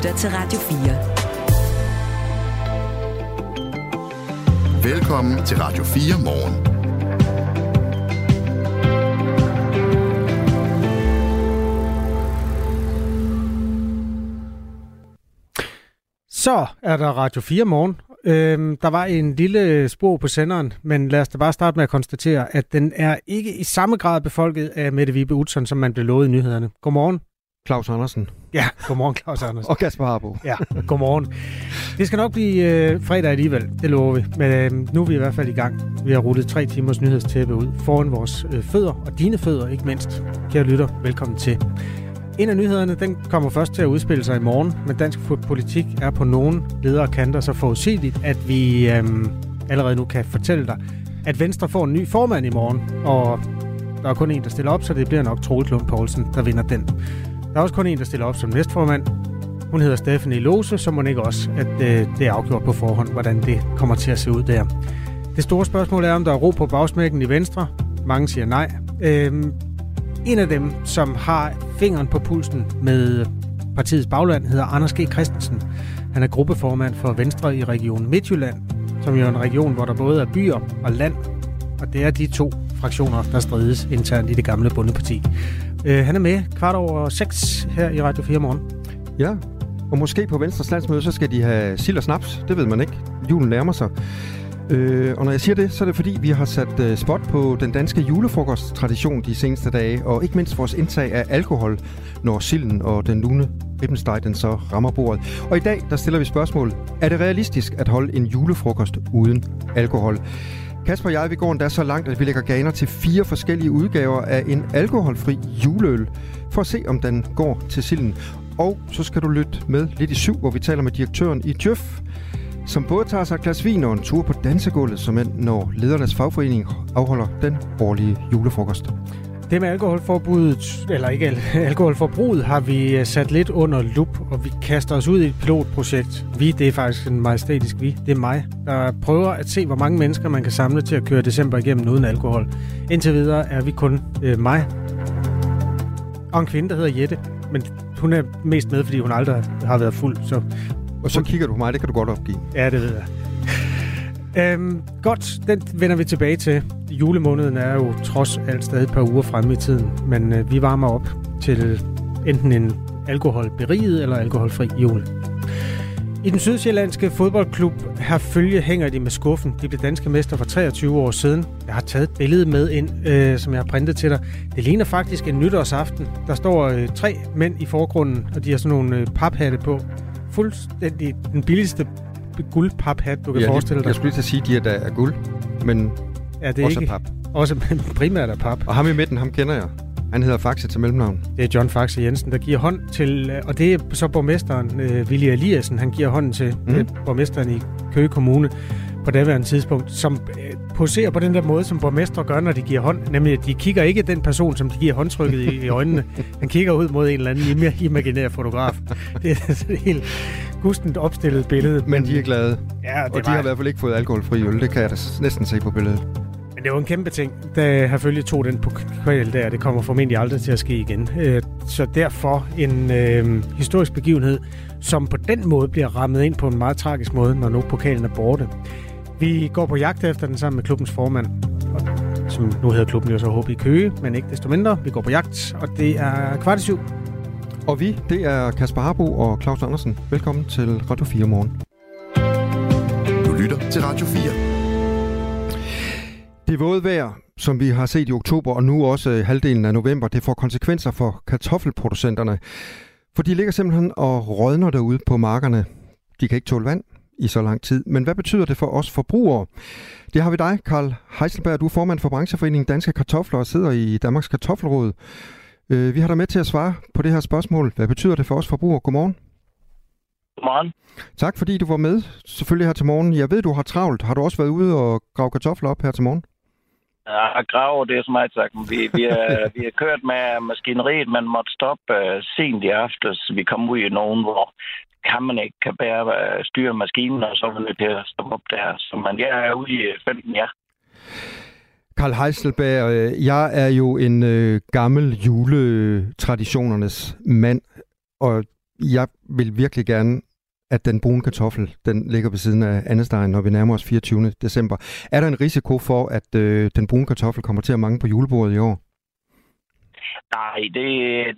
lytter til Radio 4. Velkommen til Radio 4 morgen. Så er der Radio 4 morgen. Øhm, der var en lille spor på senderen, men lad os da bare starte med at konstatere, at den er ikke i samme grad befolket af Mette Vibe Utzon, som man blev lovet i nyhederne. Godmorgen. Claus Andersen. Ja, godmorgen Claus Andersen. Og Kasper Harbo. Ja, godmorgen. Det skal nok blive øh, fredag alligevel, det lover vi. Men øh, nu er vi i hvert fald i gang. Vi har rullet tre timers nyhedstæppe ud foran vores øh, fødder, og dine fødder ikke mindst. Kære lytter, velkommen til. En af nyhederne, den kommer først til at udspille sig i morgen, men dansk politik er på nogle ledere kanter så forudsigeligt, at vi øhm, allerede nu kan fortælle dig, at Venstre får en ny formand i morgen, og der er kun en, der stiller op, så det bliver nok Troels Lund Poulsen, der vinder den. Der er også kun en, der stiller op som næstformand. Hun hedder Stephanie Lose, så må ikke også, at øh, det er afgjort på forhånd, hvordan det kommer til at se ud der. Det store spørgsmål er, om der er ro på bagsmækken i Venstre. Mange siger nej. Øhm, en af dem, som har fingeren på pulsen med partiets bagland, hedder Anders G. Christensen. Han er gruppeformand for Venstre i Region Midtjylland, som jo er en region, hvor der både er byer og land, og det er de to fraktioner, der strides internt i det gamle bundeparti. Øh, han er med kvart over seks her i Radio 4 morgen. Ja, og måske på Venstres landsmøde, så skal de have sild og snaps. Det ved man ikke. Julen nærmer sig. Øh, og når jeg siger det, så er det fordi, vi har sat øh, spot på den danske julefrokosttradition de seneste dage, og ikke mindst vores indtag af alkohol, når silden og den lune ribbensteg den så rammer bordet. Og i dag, der stiller vi spørgsmål. Er det realistisk at holde en julefrokost uden alkohol? Kasper og jeg, vi går endda så langt, at vi lægger ganer til fire forskellige udgaver af en alkoholfri juleøl, for at se, om den går til silden. Og så skal du lytte med lidt i syv, hvor vi taler med direktøren i Djøf, som både tager sig et glas vin og en tur på dansegulvet, som end når ledernes fagforening afholder den årlige julefrokost. Det med alkoholforbuddet, eller ikke alkoholforbruget, har vi øh, sat lidt under lup, og vi kaster os ud i et pilotprojekt. Vi, det er faktisk en majestætisk vi, det er mig, der prøver at se, hvor mange mennesker man kan samle til at køre december igennem uden alkohol. Indtil videre er vi kun øh, mig og en kvinde, der hedder Jette, men hun er mest med, fordi hun aldrig har været fuld, så og så kigger du på mig, det kan du godt opgive. Ja, det ved jeg. Øhm, godt, den vender vi tilbage til. Julemåneden er jo trods alt stadig et par uger fremme i tiden, men øh, vi varmer op til enten en alkoholberiget eller alkoholfri jul. I den sydsjællandske fodboldklub Herfølge hænger de med skuffen. De blev danske mester for 23 år siden. Jeg har taget et billede med ind, øh, som jeg har printet til dig. Det ligner faktisk en nytårsaften. Der står øh, tre mænd i forgrunden, og de har sådan nogle øh, paphatte på fuldstændig den billigste guldpaphat, du kan ja, forestille dig. Jeg skulle lige til at sige, at de er, der er guld, men ja, det er også ikke, pap. Også primært af pap. Og ham i midten, ham kender jeg. Han hedder Faxe til mellemnavn. Det er John Faxe Jensen, der giver hånd til, og det er så borgmesteren, uh, Willy Eliassen, han giver hånden til mm. borgmesteren i Køge Kommune på daværende tidspunkt, som uh, poserer på den der måde, som borgmester gør, når de giver hånd. Nemlig, at de kigger ikke den person, som de giver håndtrykket i, i øjnene. Han kigger ud mod en eller anden imaginær fotograf. Det er et helt gustent opstillet billede. Men de er glade. Ja, det og de var... har i hvert fald ikke fået alkoholfri øl. Det kan jeg da næsten se på billedet. Men det var en kæmpe ting, da Herfølge tog den pokal der. Det kommer formentlig aldrig til at ske igen. Øh, så derfor en øh, historisk begivenhed, som på den måde bliver rammet ind på en meget tragisk måde, når nu pokalen er borte. Vi går på jagt efter den sammen med klubbens formand, som nu hedder klubben jo så HB Køge, men ikke desto mindre. Vi går på jagt, og det er kvart i syv. Og vi, det er Kasper Harbo og Claus Andersen. Velkommen til Radio 4 morgen. Du lytter til Radio 4. Det våde vejr, som vi har set i oktober og nu også halvdelen af november, det får konsekvenser for kartoffelproducenterne. For de ligger simpelthen og rådner derude på markerne. De kan ikke tåle vand, i så lang tid. Men hvad betyder det for os forbrugere? Det har vi dig, Karl Heiselberg. Du er formand for brancheforeningen Danske Kartofler og sidder i Danmarks Kartoffelråd. Øh, vi har dig med til at svare på det her spørgsmål. Hvad betyder det for os forbrugere? Godmorgen. Godmorgen. Tak fordi du var med selvfølgelig her til morgen. Jeg ved, du har travlt. Har du også været ude og grave kartofler op her til morgen? Ja, grave, det er så meget sagt. Vi, vi, er, vi er kørt med maskineriet, men måtte stoppe uh, sent i aftes. Vi kom ud i nogen, hvor kan man ikke kan bære uh, styre maskinen, og så er vi nødt til at stoppe op der. Så man, jeg er ude i 15, ja. Karl Heiselberg, øh, jeg er jo en øh, gammel juletraditionernes mand, og jeg vil virkelig gerne, at den brune kartoffel, den ligger ved siden af andestegen, når vi nærmer os 24. december. Er der en risiko for, at øh, den brune kartoffel kommer til at mangle på julebordet i år? Nej, det,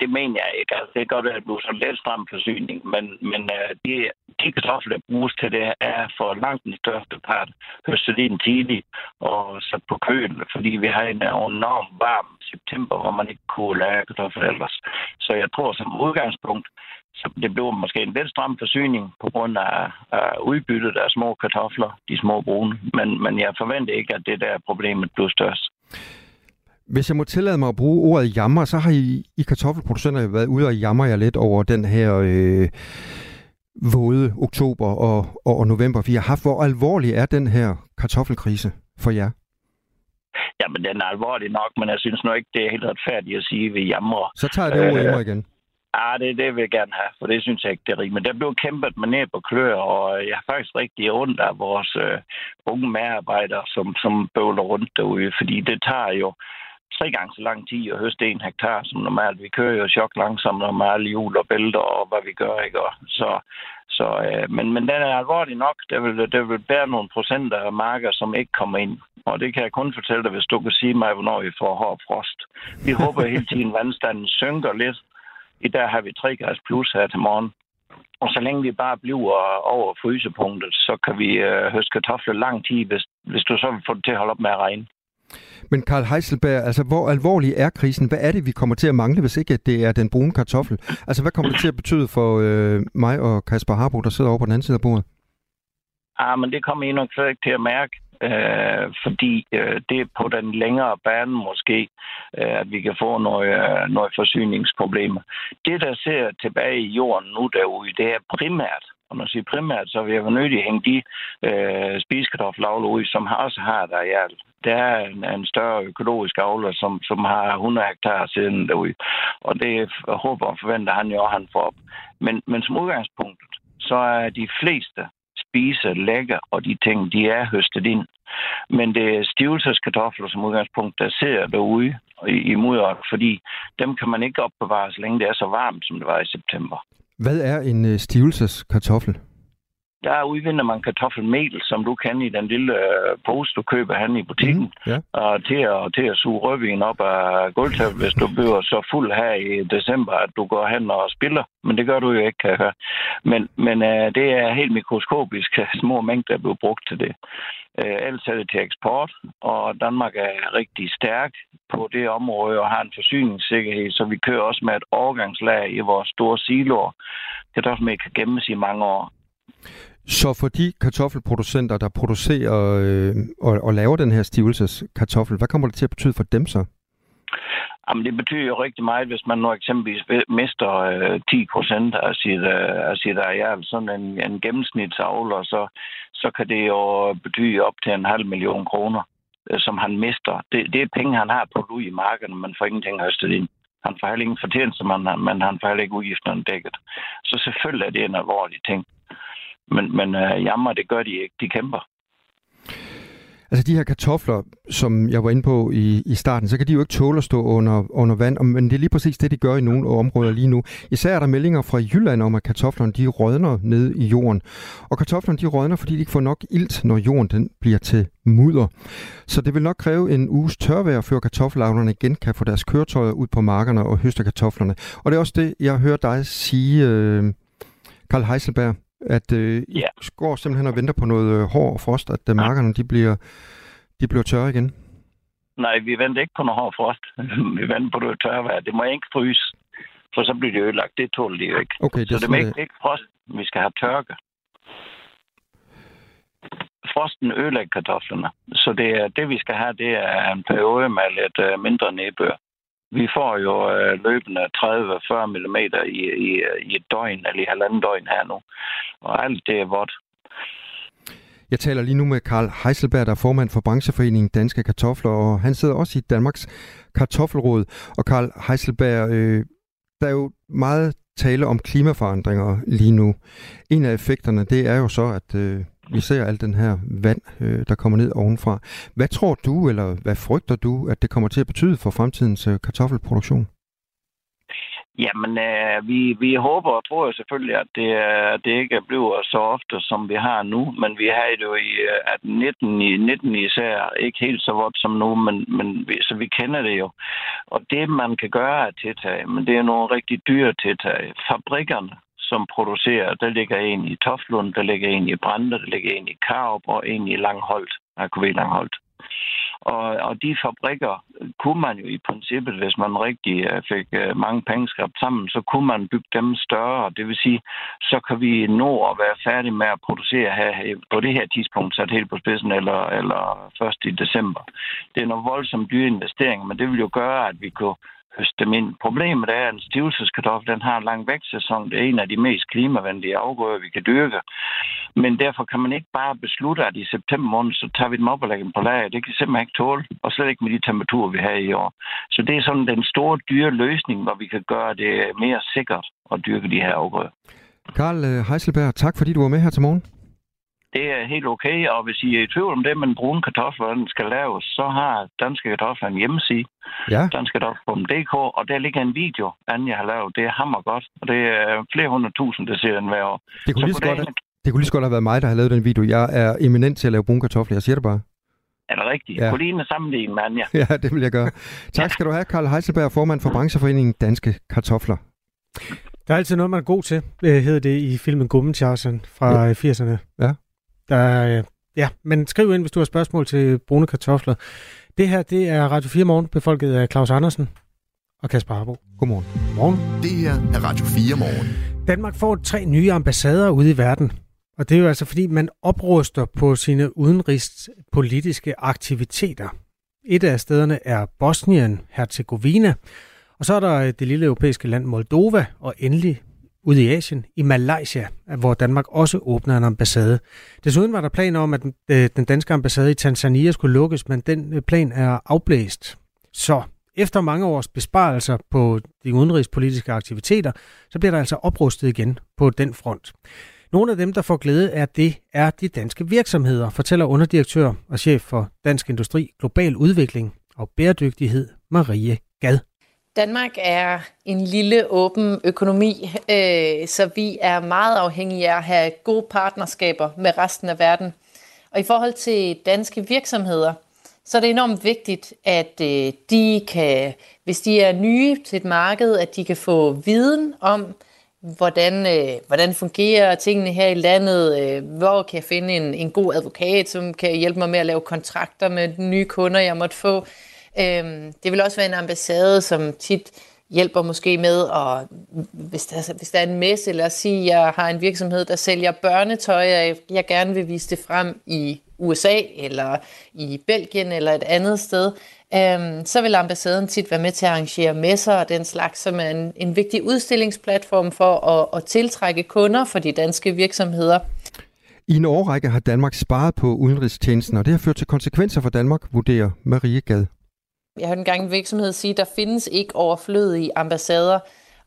det mener jeg ikke. Altså, det er godt, at det bliver sådan lidt stram forsyning, men, men uh, de, de kartofler, der bruges til det, er for langt den største part høstet ind tidligt og sat på køen, fordi vi har en enorm varm september, hvor man ikke kunne lage kartofler ellers. Så jeg tror som udgangspunkt, så det bliver måske en lidt stram forsyning på grund af, af udbyttet af små kartofler, de små brune. Men, men jeg forventer ikke, at det der problemet bliver størst. Hvis jeg må tillade mig at bruge ordet jammer, så har I, I kartoffelproducenter været ude og jammer jer lidt over den her øh, våde oktober og, og, og november, vi har haft. Hvor alvorlig er den her kartoffelkrise for jer? Jamen, den er alvorlig nok, men jeg synes nu ikke, det er helt retfærdigt at sige, at vi jamrer. Så tager jeg det ord øh, igen. Ja, det, det vil jeg gerne have, for det synes jeg ikke, det er rigtigt. Men der blev kæmpet med næb og klør, og jeg har faktisk rigtig ondt af vores øh, unge medarbejdere, som, som bøvler rundt derude, fordi det tager jo tre gange så lang tid at høste en hektar som normalt. Vi kører jo chok langsomt normalt jul og bælter og hvad vi gør, ikke? Og så, så, øh, men, men den er alvorlig nok. Der vil, der vil bære nogle procenter af marker, som ikke kommer ind. Og det kan jeg kun fortælle dig, hvis du kan sige mig, hvornår vi får hård frost. Vi håber hele tiden, at vandstanden synker lidt. I dag har vi 3 grader plus her til morgen. Og så længe vi bare bliver over frysepunktet, så kan vi øh, høste kartofler lang tid, hvis, hvis du så vil få det til at holde op med at regne. Men Karl Heiselberg, altså hvor alvorlig er krisen? Hvad er det, vi kommer til at mangle, hvis ikke det er den brune kartoffel? Altså hvad kommer det til at betyde for øh, mig og Kasper Harbo, der sidder over på den anden side af bordet? Ah, men det kommer I nok slet ikke til at mærke, øh, fordi øh, det er på den længere bane måske, øh, at vi kan få noget, øh, noget forsyningsproblemer. Det, der ser tilbage i jorden nu derude, det er primært og man siger primært, så vil jeg være nødt til at hænge de øh, spisekartoffelavler ud, som også har der i alt. Der er en, en større økologisk avler, som, som har 100 hektar siden derude. Og det håber og forventer han jo, at han får op. Men, men som udgangspunkt, så er de fleste spise, lækker, og de ting, de er høstet ind. Men det er stivelseskartofler som udgangspunkt, der sidder derude i, i mudderet, fordi dem kan man ikke opbevare, så længe det er så varmt, som det var i september. Hvad er en øh, stivelseskartoffel? Der udvinder man kartoffelmel, som du kan i den lille øh, pose, du køber hen i butikken. Mm, ja. og til, at, til at suge rødvin op af gulvtæppet, hvis du bliver så fuld her i december, at du går hen og spiller. Men det gør du jo ikke, kan jeg høre. Men, men uh, det er helt mikroskopisk små mængder, der bliver brugt til det. Uh, ellers er det til eksport, og Danmark er rigtig stærk på det område og har en forsyningssikkerhed, så vi kører også med et overgangslag i vores store siloer. Det er også med, kan gemmes i mange år. Så for de kartoffelproducenter, der producerer øh, og, og laver den her stivelseskartoffel, hvad kommer det til at betyde for dem så? Jamen, det betyder jo rigtig meget, hvis man nu eksempelvis mister øh, 10 procent af sit, øh, af sit areal, sådan en, en gennemsnitsavler, så, så kan det jo betyde op til en halv million kroner, øh, som han mister. Det, det er penge, han har på ud i markedet, man får ingenting høstet ind. Han får heller ingen fortjeneste, men, men han får heller ikke udgifterne dækket. Så selvfølgelig er det en alvorlig ting. Men, men uh, jammer, det gør de ikke. De kæmper. Altså de her kartofler, som jeg var inde på i, i starten, så kan de jo ikke tåle at stå under, under vand, men det er lige præcis det, de gør i nogle områder lige nu. Især er der meldinger fra Jylland om, at kartoflerne de rådner ned i jorden. Og kartoflerne de rådner, fordi de ikke får nok ilt, når jorden den bliver til mudder. Så det vil nok kræve en uges tørvejr, før kartoffelavlerne igen kan få deres køretøjer ud på markerne og høste kartoflerne. Og det er også det, jeg hører dig sige, øh, Karl Heiselberg, at øh, I ja. går simpelthen og venter på noget øh, hård frost, at øh, markerne de bliver, de bliver tørre igen? Nej, vi venter ikke på noget hård frost. vi venter på noget tørvejr. Det må ikke fryse, for så bliver det ødelagt. Det tåler de jo ikke. Okay, det så det må ikke, ikke frost. Vi skal have tørke. Frosten ødelægger kartoflerne. Så det, er, det, vi skal have, det er en periode med lidt uh, mindre nedbør. Vi får jo øh, løbende 30-40 mm i, i, i et døgn, eller i halvanden døgn her nu. Og alt det er vådt. Jeg taler lige nu med Karl Heiselberg, der er formand for brancheforeningen Danske Kartofler, og han sidder også i Danmarks Kartoffelråd. Og Karl Heiselberg, øh, der er jo meget tale om klimaforandringer lige nu. En af effekterne, det er jo så, at øh, vi ser al den her vand, øh, der kommer ned ovenfra. Hvad tror du, eller hvad frygter du, at det kommer til at betyde for fremtidens øh, kartoffelproduktion? Jamen, øh, vi, vi håber og tror jo selvfølgelig, at det, øh, det ikke bliver så ofte, som vi har nu. Men vi har det jo i øh, at 19, i 19 især, ikke helt så godt som nu, men, men vi, så vi kender det jo. Og det, man kan gøre af tiltag, men det er nogle rigtig dyre tiltag. Fabrikkerne, som producerer, der ligger en i Toflund, der ligger en i Brande, der ligger en i Karup og en i Langholdt, AKV Langholdt. Og, og de fabrikker kunne man jo i princippet, hvis man rigtig øh, fik øh, mange penge skabt sammen, så kunne man bygge dem større. Det vil sige, så kan vi nå at være færdige med at producere her på det her tidspunkt, sat helt på spidsen, eller, eller først i december. Det er nogle voldsomt dyre investeringer, men det vil jo gøre, at vi kunne høste dem ind. Problemet er, at en stivelseskartoffel den har en lang vækstsæson. Det er en af de mest klimavenlige afgrøder, vi kan dyrke. Men derfor kan man ikke bare beslutte, at i september måned, så tager vi dem op og lægger dem på lager. Det kan simpelthen ikke tåle, og slet ikke med de temperaturer, vi har i år. Så det er sådan den store dyre løsning, hvor vi kan gøre det mere sikkert at dyrke de her afgrøder. Karl øh, Heiselberg, tak fordi du var med her til morgen det er helt okay, og hvis I er i tvivl om det med den brune den skal laves, så har Danske Kartofler en hjemmeside, ja. danskkartofler.dk, og der ligger en video, Anja har lavet. Det er hammer godt, og det er flere hundrede tusind, der ser den hver år. Det kunne, lige så godt, det, det kunne lige så godt have været mig, der har lavet den video. Jeg er eminent til at lave brune kartofler, jeg siger det bare. Er det rigtigt? Ja. Kunne lige sammenligne med Anja. Ja, det vil jeg gøre. Tak skal du have, Karl Heiselberg, formand for brancheforeningen Danske Kartofler. Der er altid noget, man er god til, øh, hedder det i filmen Gummitjarsen fra ja. 80'erne. Ja. Der, øh, ja, men skriv ind, hvis du har spørgsmål til brune kartofler. Det her, det er Radio 4 Morgen, befolket af Claus Andersen og Kasper Harbo. Godmorgen. Morgen. Det her er Radio 4 Morgen. Danmark får tre nye ambassader ude i verden. Og det er jo altså, fordi man opruster på sine udenrigspolitiske aktiviteter. Et af stederne er Bosnien, Herzegovina, og så er der det lille europæiske land Moldova, og endelig ude i Asien, i Malaysia, hvor Danmark også åbner en ambassade. Desuden var der planer om, at øh, den danske ambassade i Tanzania skulle lukkes, men den øh, plan er afblæst. Så efter mange års besparelser på de udenrigspolitiske aktiviteter, så bliver der altså oprustet igen på den front. Nogle af dem, der får glæde af det, er de danske virksomheder, fortæller underdirektør og chef for Dansk Industri, Global Udvikling og Bæredygtighed, Marie Gad. Danmark er en lille åben økonomi, øh, så vi er meget afhængige af at have gode partnerskaber med resten af verden. Og i forhold til danske virksomheder, så er det enormt vigtigt, at øh, de kan, hvis de er nye til et marked, at de kan få viden om, hvordan, øh, hvordan fungerer tingene her i landet, øh, hvor kan jeg finde en, en god advokat, som kan hjælpe mig med at lave kontrakter med nye kunder, jeg måtte få. Øhm, det vil også være en ambassade, som tit hjælper måske med, og hvis der, hvis der er en messe, lad os sige, at jeg har en virksomhed, der sælger børnetøj, og jeg gerne vil vise det frem i USA, eller i Belgien, eller et andet sted, øhm, så vil ambassaden tit være med til at arrangere messer og den slags, som er en, en vigtig udstillingsplatform for at, at tiltrække kunder for de danske virksomheder. I en årrække har Danmark sparet på udenrigstjenesten, og det har ført til konsekvenser for Danmark, vurderer Marie Gad. Jeg hørte engang en virksomhed sige, der findes ikke overflødige ambassader.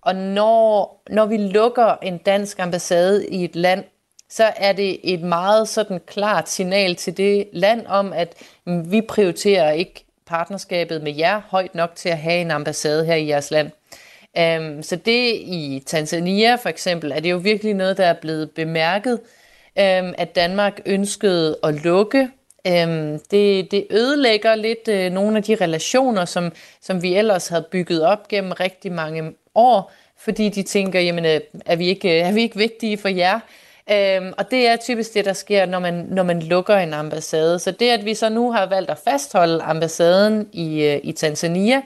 Og når, når vi lukker en dansk ambassade i et land, så er det et meget sådan klart signal til det land om, at mm, vi prioriterer ikke partnerskabet med jer højt nok til at have en ambassade her i jeres land. Um, så det i Tanzania for eksempel, er det jo virkelig noget, der er blevet bemærket, um, at Danmark ønskede at lukke Øhm, det, det ødelægger lidt øh, nogle af de relationer, som, som vi ellers havde bygget op gennem rigtig mange år, fordi de tænker, jamen øh, er vi ikke, øh, er vi ikke vigtige for jer? Øhm, og det er typisk det, der sker, når man, når man lukker en ambassade. Så det, at vi så nu har valgt at fastholde ambassaden i, øh, i Tanzania,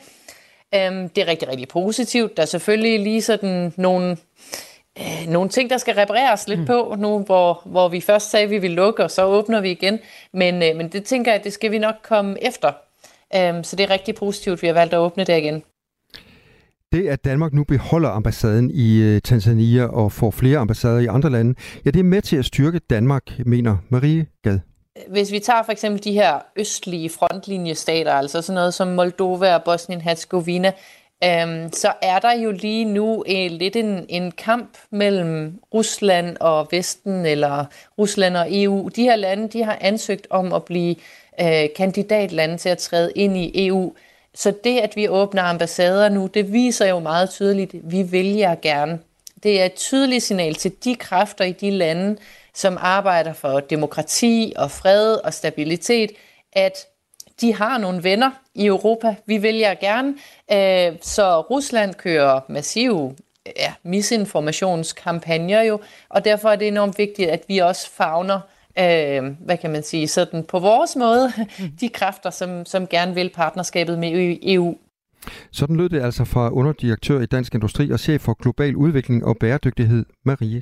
øhm, det er rigtig, rigtig positivt. Der er selvfølgelig lige sådan nogle øh, nogle ting, der skal repareres lidt mm. på nu, hvor, hvor vi først sagde, at vi vil lukke, og så åbner vi igen. Men, øh, men det tænker jeg, det skal vi nok komme efter. Um, så det er rigtig positivt, at vi har valgt at åbne det igen. Det, at Danmark nu beholder ambassaden i øh, Tanzania og får flere ambassader i andre lande, ja, det er med til at styrke Danmark, mener Marie Gad. Hvis vi tager for eksempel de her østlige frontlinjestater, altså sådan noget som Moldova og Bosnien-Herzegovina, øhm, så er der jo lige nu en, lidt en, en kamp mellem Rusland og Vesten, eller Rusland og EU. De her lande de har ansøgt om at blive øh, kandidatlande til at træde ind i EU. Så det, at vi åbner ambassader nu, det viser jo meget tydeligt, at vi vil jer gerne. Det er et tydeligt signal til de kræfter i de lande, som arbejder for demokrati og fred og stabilitet, at de har nogle venner i Europa. Vi vælger gerne. Øh, så Rusland kører massive ja, misinformationskampagner jo, og derfor er det enormt vigtigt, at vi også fagner øh, hvad kan man sige, sådan på vores måde, de kræfter, som, som gerne vil partnerskabet med EU. Sådan lød det altså fra underdirektør i Dansk Industri og chef for global udvikling og bæredygtighed, Marie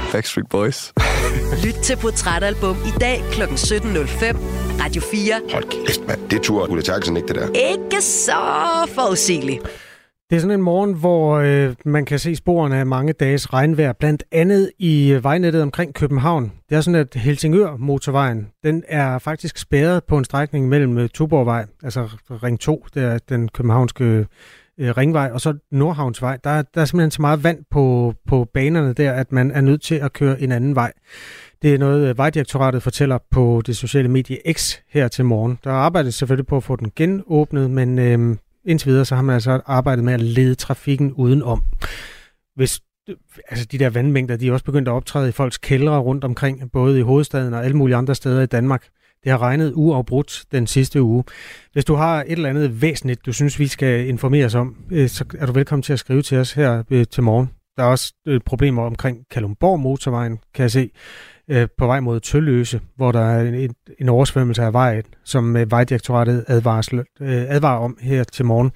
Backstreet Boys. Lyt til Portrætalbum i dag kl. 17.05. Radio 4. Hold kæft, mand. Det tror Ulla Terkelsen ikke, det der. Ikke så forudsigeligt. Det er sådan en morgen, hvor øh, man kan se sporene af mange dages regnvejr, blandt andet i øh, vejnettet omkring København. Det er sådan, at Helsingør motorvejen, den er faktisk spærret på en strækning mellem øh, Tuborgvej, altså Ring 2, det er den københavnske øh, Ringvej, og så Nordhavnsvej. Der, der er simpelthen så meget vand på, på banerne der, at man er nødt til at køre en anden vej. Det er noget, øh, Vejdirektoratet fortæller på det sociale medie X her til morgen. Der arbejdes selvfølgelig på at få den genåbnet, men øh, indtil videre så har man altså arbejdet med at lede trafikken udenom. Hvis øh, altså de der vandmængder, de er også begyndt at optræde i folks kældre rundt omkring, både i hovedstaden og alle mulige andre steder i Danmark. Det har regnet uafbrudt den sidste uge. Hvis du har et eller andet væsentligt, du synes, vi skal informere os om, øh, så er du velkommen til at skrive til os her øh, til morgen. Der er også øh, problemer omkring Kalumborg motorvejen, kan jeg se, på vej mod Tølløse, hvor der er en, oversvømmelse af vejen, som Vejdirektoratet advarer, advarer om her til morgen.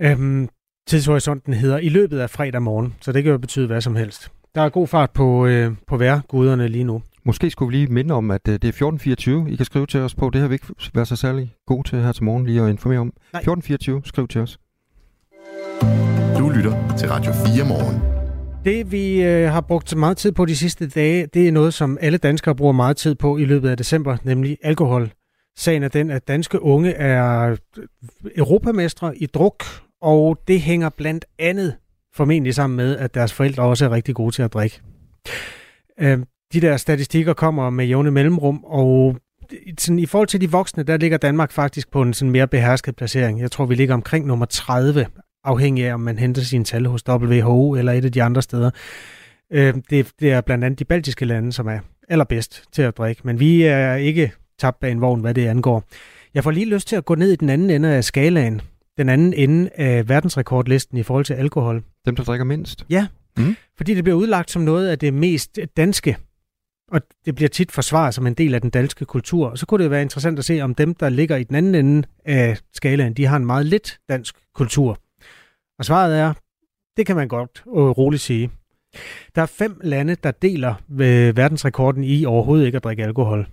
Øhm, tidshorisonten hedder i løbet af fredag morgen, så det kan jo betyde hvad som helst. Der er god fart på, øh, på vejrguderne lige nu. Måske skulle vi lige minde om, at øh, det er 1424, I kan skrive til os på. Det har vi ikke været så særlig gode til her til morgen lige at informere om. Nej. 1424, skriv til os. Du lytter til Radio 4 morgen. Det vi øh, har brugt meget tid på de sidste dage, det er noget, som alle danskere bruger meget tid på i løbet af december, nemlig alkohol. Sagen er den, at danske unge er europamestre i druk, og det hænger blandt andet formentlig sammen med, at deres forældre også er rigtig gode til at drikke. Øh, de der statistikker kommer med jævne mellemrum, og sådan, i forhold til de voksne, der ligger Danmark faktisk på en sådan mere behersket placering. Jeg tror, vi ligger omkring nummer 30, afhængig af, om man henter sine tal hos WHO eller et af de andre steder. Øh, det, det er blandt andet de baltiske lande, som er allerbedst til at drikke, men vi er ikke tabt bag en vogn, hvad det angår. Jeg får lige lyst til at gå ned i den anden ende af skalaen, den anden ende af verdensrekordlisten i forhold til alkohol. Dem, der drikker mindst? Ja, mm. fordi det bliver udlagt som noget af det mest danske og det bliver tit forsvaret som en del af den danske kultur. Og så kunne det være interessant at se, om dem, der ligger i den anden ende af skalaen, de har en meget lidt dansk kultur. Og svaret er, det kan man godt og roligt sige. Der er fem lande, der deler ved verdensrekorden i overhovedet ikke at drikke alkohol.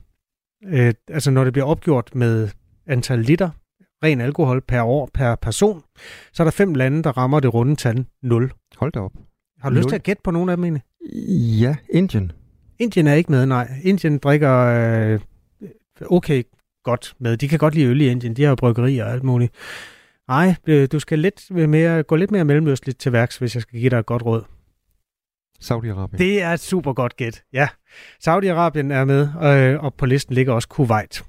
Øh, altså når det bliver opgjort med antal liter ren alkohol per år per person, så er der fem lande, der rammer det runde tal 0. Hold da op. Har du 0. lyst til at gætte på nogle af dem egentlig? Ja, Indien. Indien er ikke med, nej. Indien drikker øh, okay godt med. De kan godt lide øl i Indien. De har jo bryggerier og alt muligt. Nej, øh, du skal lidt mere, gå lidt mere mellemøstligt til værks, hvis jeg skal give dig et godt råd. Saudi-Arabien. Det er et super godt gæt, ja. Saudi-Arabien er med, øh, og på listen ligger også Kuwait.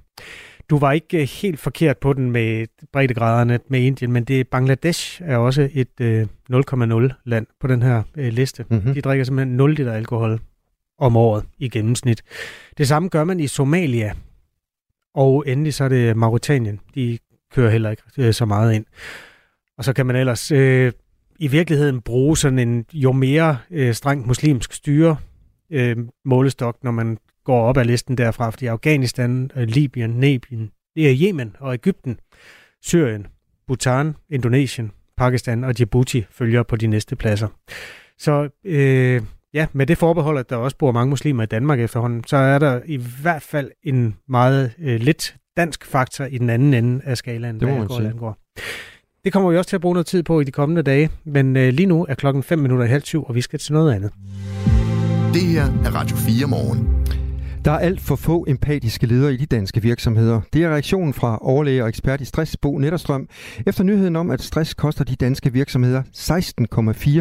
Du var ikke øh, helt forkert på den med breddegraderne med Indien, men det Bangladesh er også et øh, 0,0 land på den her øh, liste. Mm-hmm. De drikker simpelthen 0 liter alkohol om året i gennemsnit. Det samme gør man i Somalia, og endelig så er det Mauritanien. De kører heller ikke øh, så meget ind. Og så kan man ellers øh, i virkeligheden bruge sådan en jo mere øh, strengt muslimsk styre øh, målestok, når man går op ad listen derfra, fordi Afghanistan, øh, Libyen, Nebien, det er Yemen og Ægypten, Syrien, Bhutan, Indonesien, Pakistan og Djibouti følger på de næste pladser. Så øh, ja, med det forbehold, at der også bor mange muslimer i Danmark efterhånden, så er der i hvert fald en meget øh, lidt dansk faktor i den anden ende af skalaen, Det må hvad man sige. angår. Det kommer vi også til at bruge noget tid på i de kommende dage, men øh, lige nu er klokken 5 minutter i halv syv, og vi skal til noget andet. Det her er Radio 4 morgen. Der er alt for få empatiske ledere i de danske virksomheder. Det er reaktionen fra overlæge og ekspert i stress, Bo Netterstrøm, efter nyheden om, at stress koster de danske virksomheder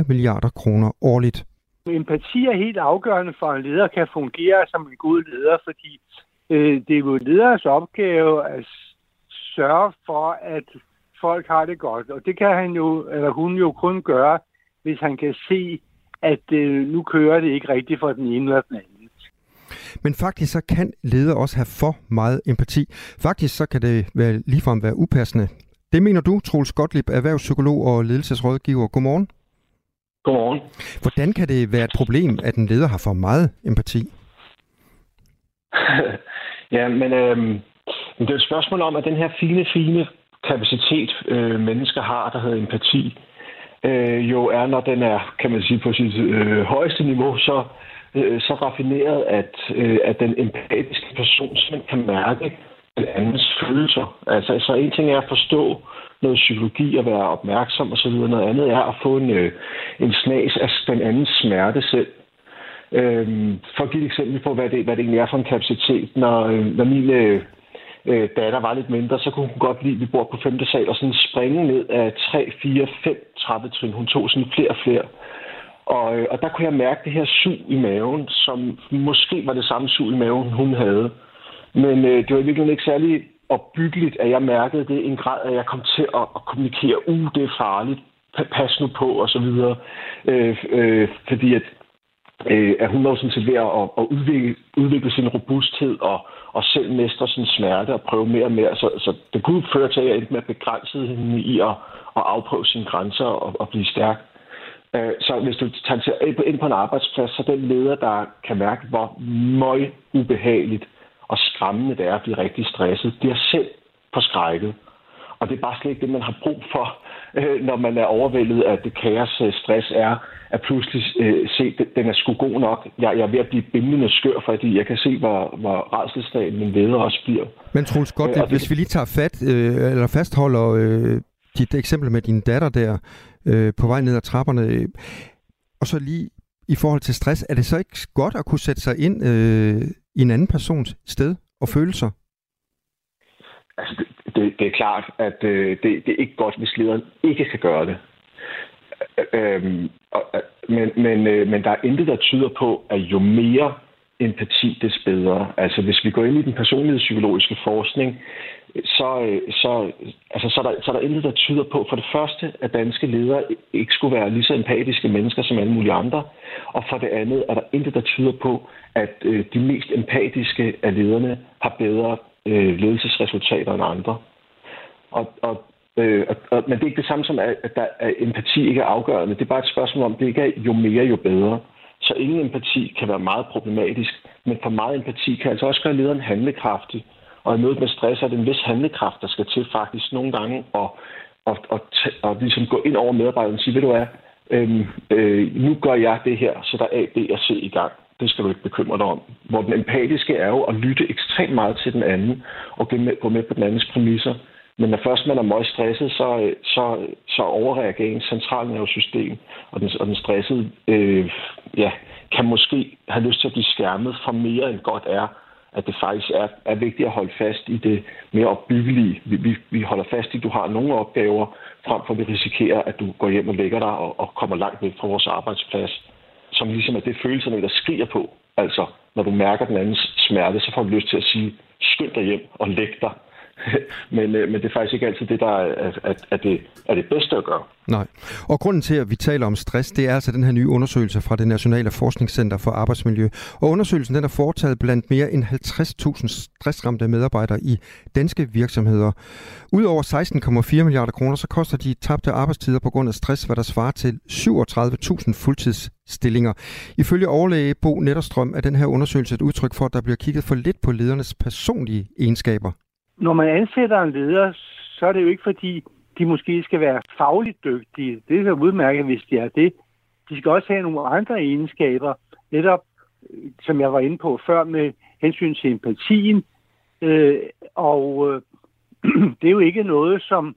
16,4 milliarder kroner årligt. Empati er helt afgørende for, at en leder kan fungere som en god leder, fordi øh, det er jo leders opgave at sørge for, at folk har det godt. Og det kan han jo, eller hun jo kun gøre, hvis han kan se, at øh, nu kører det ikke rigtigt for den ene eller den anden. Men faktisk så kan ledere også have for meget empati. Faktisk så kan det være, ligefrem være upassende. Det mener du, Troels Gottlieb, erhvervspsykolog og ledelsesrådgiver. Godmorgen. Godmorgen. Hvordan kan det være et problem, at en leder har for meget empati? ja, men øh, det er et spørgsmål om, at den her fine, fine kapacitet, øh, mennesker har, der hedder empati, øh, jo er, når den er, kan man sige, på sit øh, højeste niveau, så, øh, så raffineret, at, øh, at den empatiske person simpelthen kan mærke den andens følelser. Altså, så en ting er at forstå noget psykologi at være opmærksom osv. Noget andet er at få en, øh, en snas af den andens smerte selv. Øhm, for at give et eksempel på, hvad det, hvad det egentlig er for en kapacitet. Når, øh, når min øh, øh, datter var lidt mindre, så kunne hun godt lide, at vi bor på 5. sal, og sådan springe ned af 3, 4, 5 trappetrin. Hun tog sådan flere og flere. Og, øh, og der kunne jeg mærke det her sug i maven, som måske var det samme sug i maven, hun havde. Men øh, det var i virkeligheden ikke særlig opbyggeligt, at jeg mærkede det en grad, at jeg kom til at, at kommunikere, uh, det er farligt, pas nu på, og så videre. Øh, øh, fordi at, øh, at hun var sådan set ved at, at udvikle, udvikle sin robusthed og, og selv mestre sin smerte og prøve mere og mere. Så, så det kunne føre til, at jeg endte med at begrænse hende i at, at afprøve sine grænser og, og blive stærk. Øh, Så hvis du tager til- ind på en arbejdsplads, så den leder, der kan mærke, hvor møg ubehageligt og skræmmende det er at blive rigtig stresset, det er selv forskrækket. Og det er bare slet ikke det, man har brug for, øh, når man er overvældet af det kaos, øh, stress er, at pludselig øh, se, at den er sgu god nok. Jeg, jeg er ved at blive bimlende skør, fordi jeg kan se, hvor, hvor redselsdagen min leder også bliver. Men Troels Øh, og det- hvis vi lige tager fat, øh, eller fastholder øh, dit eksempel med din datter der, øh, på vej ned ad trapperne, øh, og så lige i forhold til stress, er det så ikke godt at kunne sætte sig ind øh, i en anden persons sted og følelser? Altså, det, det, det er klart, at øh, det, det er ikke godt, hvis lederen ikke kan gøre det. Øhm, og, øh, men, men, øh, men der er intet, der tyder på, at jo mere empati, des bedre. Altså, hvis vi går ind i den personlighedspsykologiske forskning, så, øh, så, altså, så, er der, så er der intet, der tyder på, for det første, at danske ledere ikke skulle være lige så empatiske mennesker som alle mulige andre, og for det andet er der intet, der tyder på, at øh, de mest empatiske af lederne har bedre øh, ledelsesresultater end andre. Og, og, øh, og, og, men det er ikke det samme som, at, at, der, at empati ikke er afgørende. Det er bare et spørgsmål om, det ikke er jo mere, jo bedre. Så ingen empati kan være meget problematisk, men for meget empati kan altså også gøre lederen handlekraftig. Og i mødet med stress er det en vis handlekraft, der skal til faktisk nogle gange at, at, at, at, at ligesom gå ind over medarbejderen og sige, ved du hvad, øhm, øh, nu gør jeg det her, så der er A, B og C i gang. Det skal du ikke bekymre dig om. Hvor den empatiske er jo at lytte ekstremt meget til den anden og gå med, gå med på den andens præmisser. Men når først man er meget stresset, så, øh, så, så overreagerer ens centralnervesystem, og den, og den stressede øh, ja, kan måske have lyst til at blive skærmet for mere end godt er, at det faktisk er, er vigtigt at holde fast i det mere opbyggelige. Vi, vi, vi holder fast i, at du har nogle opgaver, frem for at vi risikerer, at du går hjem og lægger dig og, og kommer langt væk fra vores arbejdsplads, som ligesom er det følelserne, der skriger på. Altså, når du mærker den andens smerte, så får du lyst til at sige, skynd dig hjem og læg dig. men, øh, men det er faktisk ikke altid det, der er, er, er, det, er det bedste at gøre. Nej. Og grunden til, at vi taler om stress, det er altså den her nye undersøgelse fra det Nationale Forskningscenter for Arbejdsmiljø. Og undersøgelsen den er foretaget blandt mere end 50.000 stressramte medarbejdere i danske virksomheder. Udover 16,4 milliarder kroner, så koster de tabte arbejdstider på grund af stress, hvad der svarer til 37.000 fuldtidsstillinger. Ifølge overlæge Bo Netterstrøm er den her undersøgelse et udtryk for, at der bliver kigget for lidt på ledernes personlige egenskaber. Når man ansætter en leder, så er det jo ikke fordi, de måske skal være fagligt dygtige. Det er jo udmærket, hvis de er det. De skal også have nogle andre egenskaber, netop som jeg var inde på før med hensyn til empatien. Øh, og øh, det er jo ikke noget, som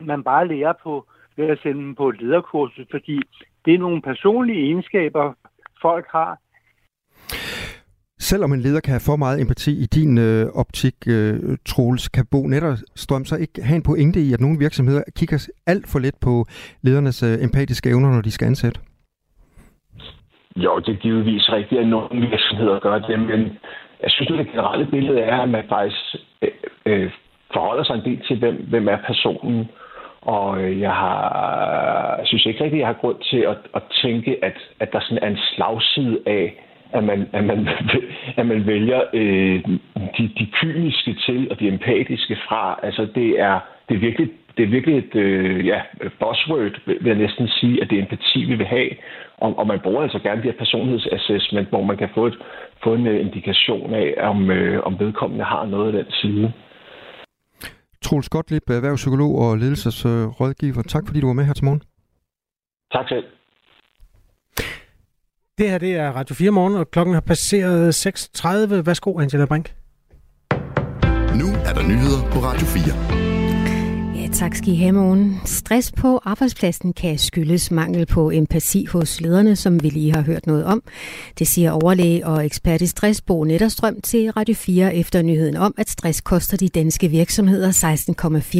man bare lærer på ved at sende dem på et lederkursus, fordi det er nogle personlige egenskaber, folk har. Selvom en leder kan have for meget empati i din øh, optik, øh, Troels, kan Bo Netterstrøm så ikke have en pointe i, at nogle virksomheder kigger alt for lidt på ledernes øh, empatiske evner, når de skal ansætte? Jo, det er givetvis rigtigt, at nogle virksomheder gør det, men jeg synes, at det generelle billede er, at man faktisk øh, øh, forholder sig en del til, hvem, hvem er personen. Og øh, jeg, har, jeg synes ikke rigtigt, at jeg har grund til at, at tænke, at, at der sådan er en slagside af, at man, at man, at man vælger øh, de, de kyniske til og de empatiske fra. Altså det er, det er virkelig det er virkelig et øh, ja, buzzword, vil jeg næsten sige, at det er empati, vi vil have. Og, og man bruger altså gerne de her personlighedsassessment, hvor man kan få, et, få en uh, indikation af, om, øh, om vedkommende har noget af den side. Troels Gottlieb, erhvervspsykolog og ledelsesrådgiver. Tak fordi du var med her til morgen. Tak selv. Det her det er Radio 4 morgen, og klokken har passeret 6.30. Værsgo, Angela Brink. Nu er der nyheder på Radio 4. Ja, tak skal I have morgen. Stress på arbejdspladsen kan skyldes mangel på empati hos lederne, som vi lige har hørt noget om. Det siger overlæge og ekspert i stress Bo Netterstrøm til Radio 4 efter nyheden om, at stress koster de danske virksomheder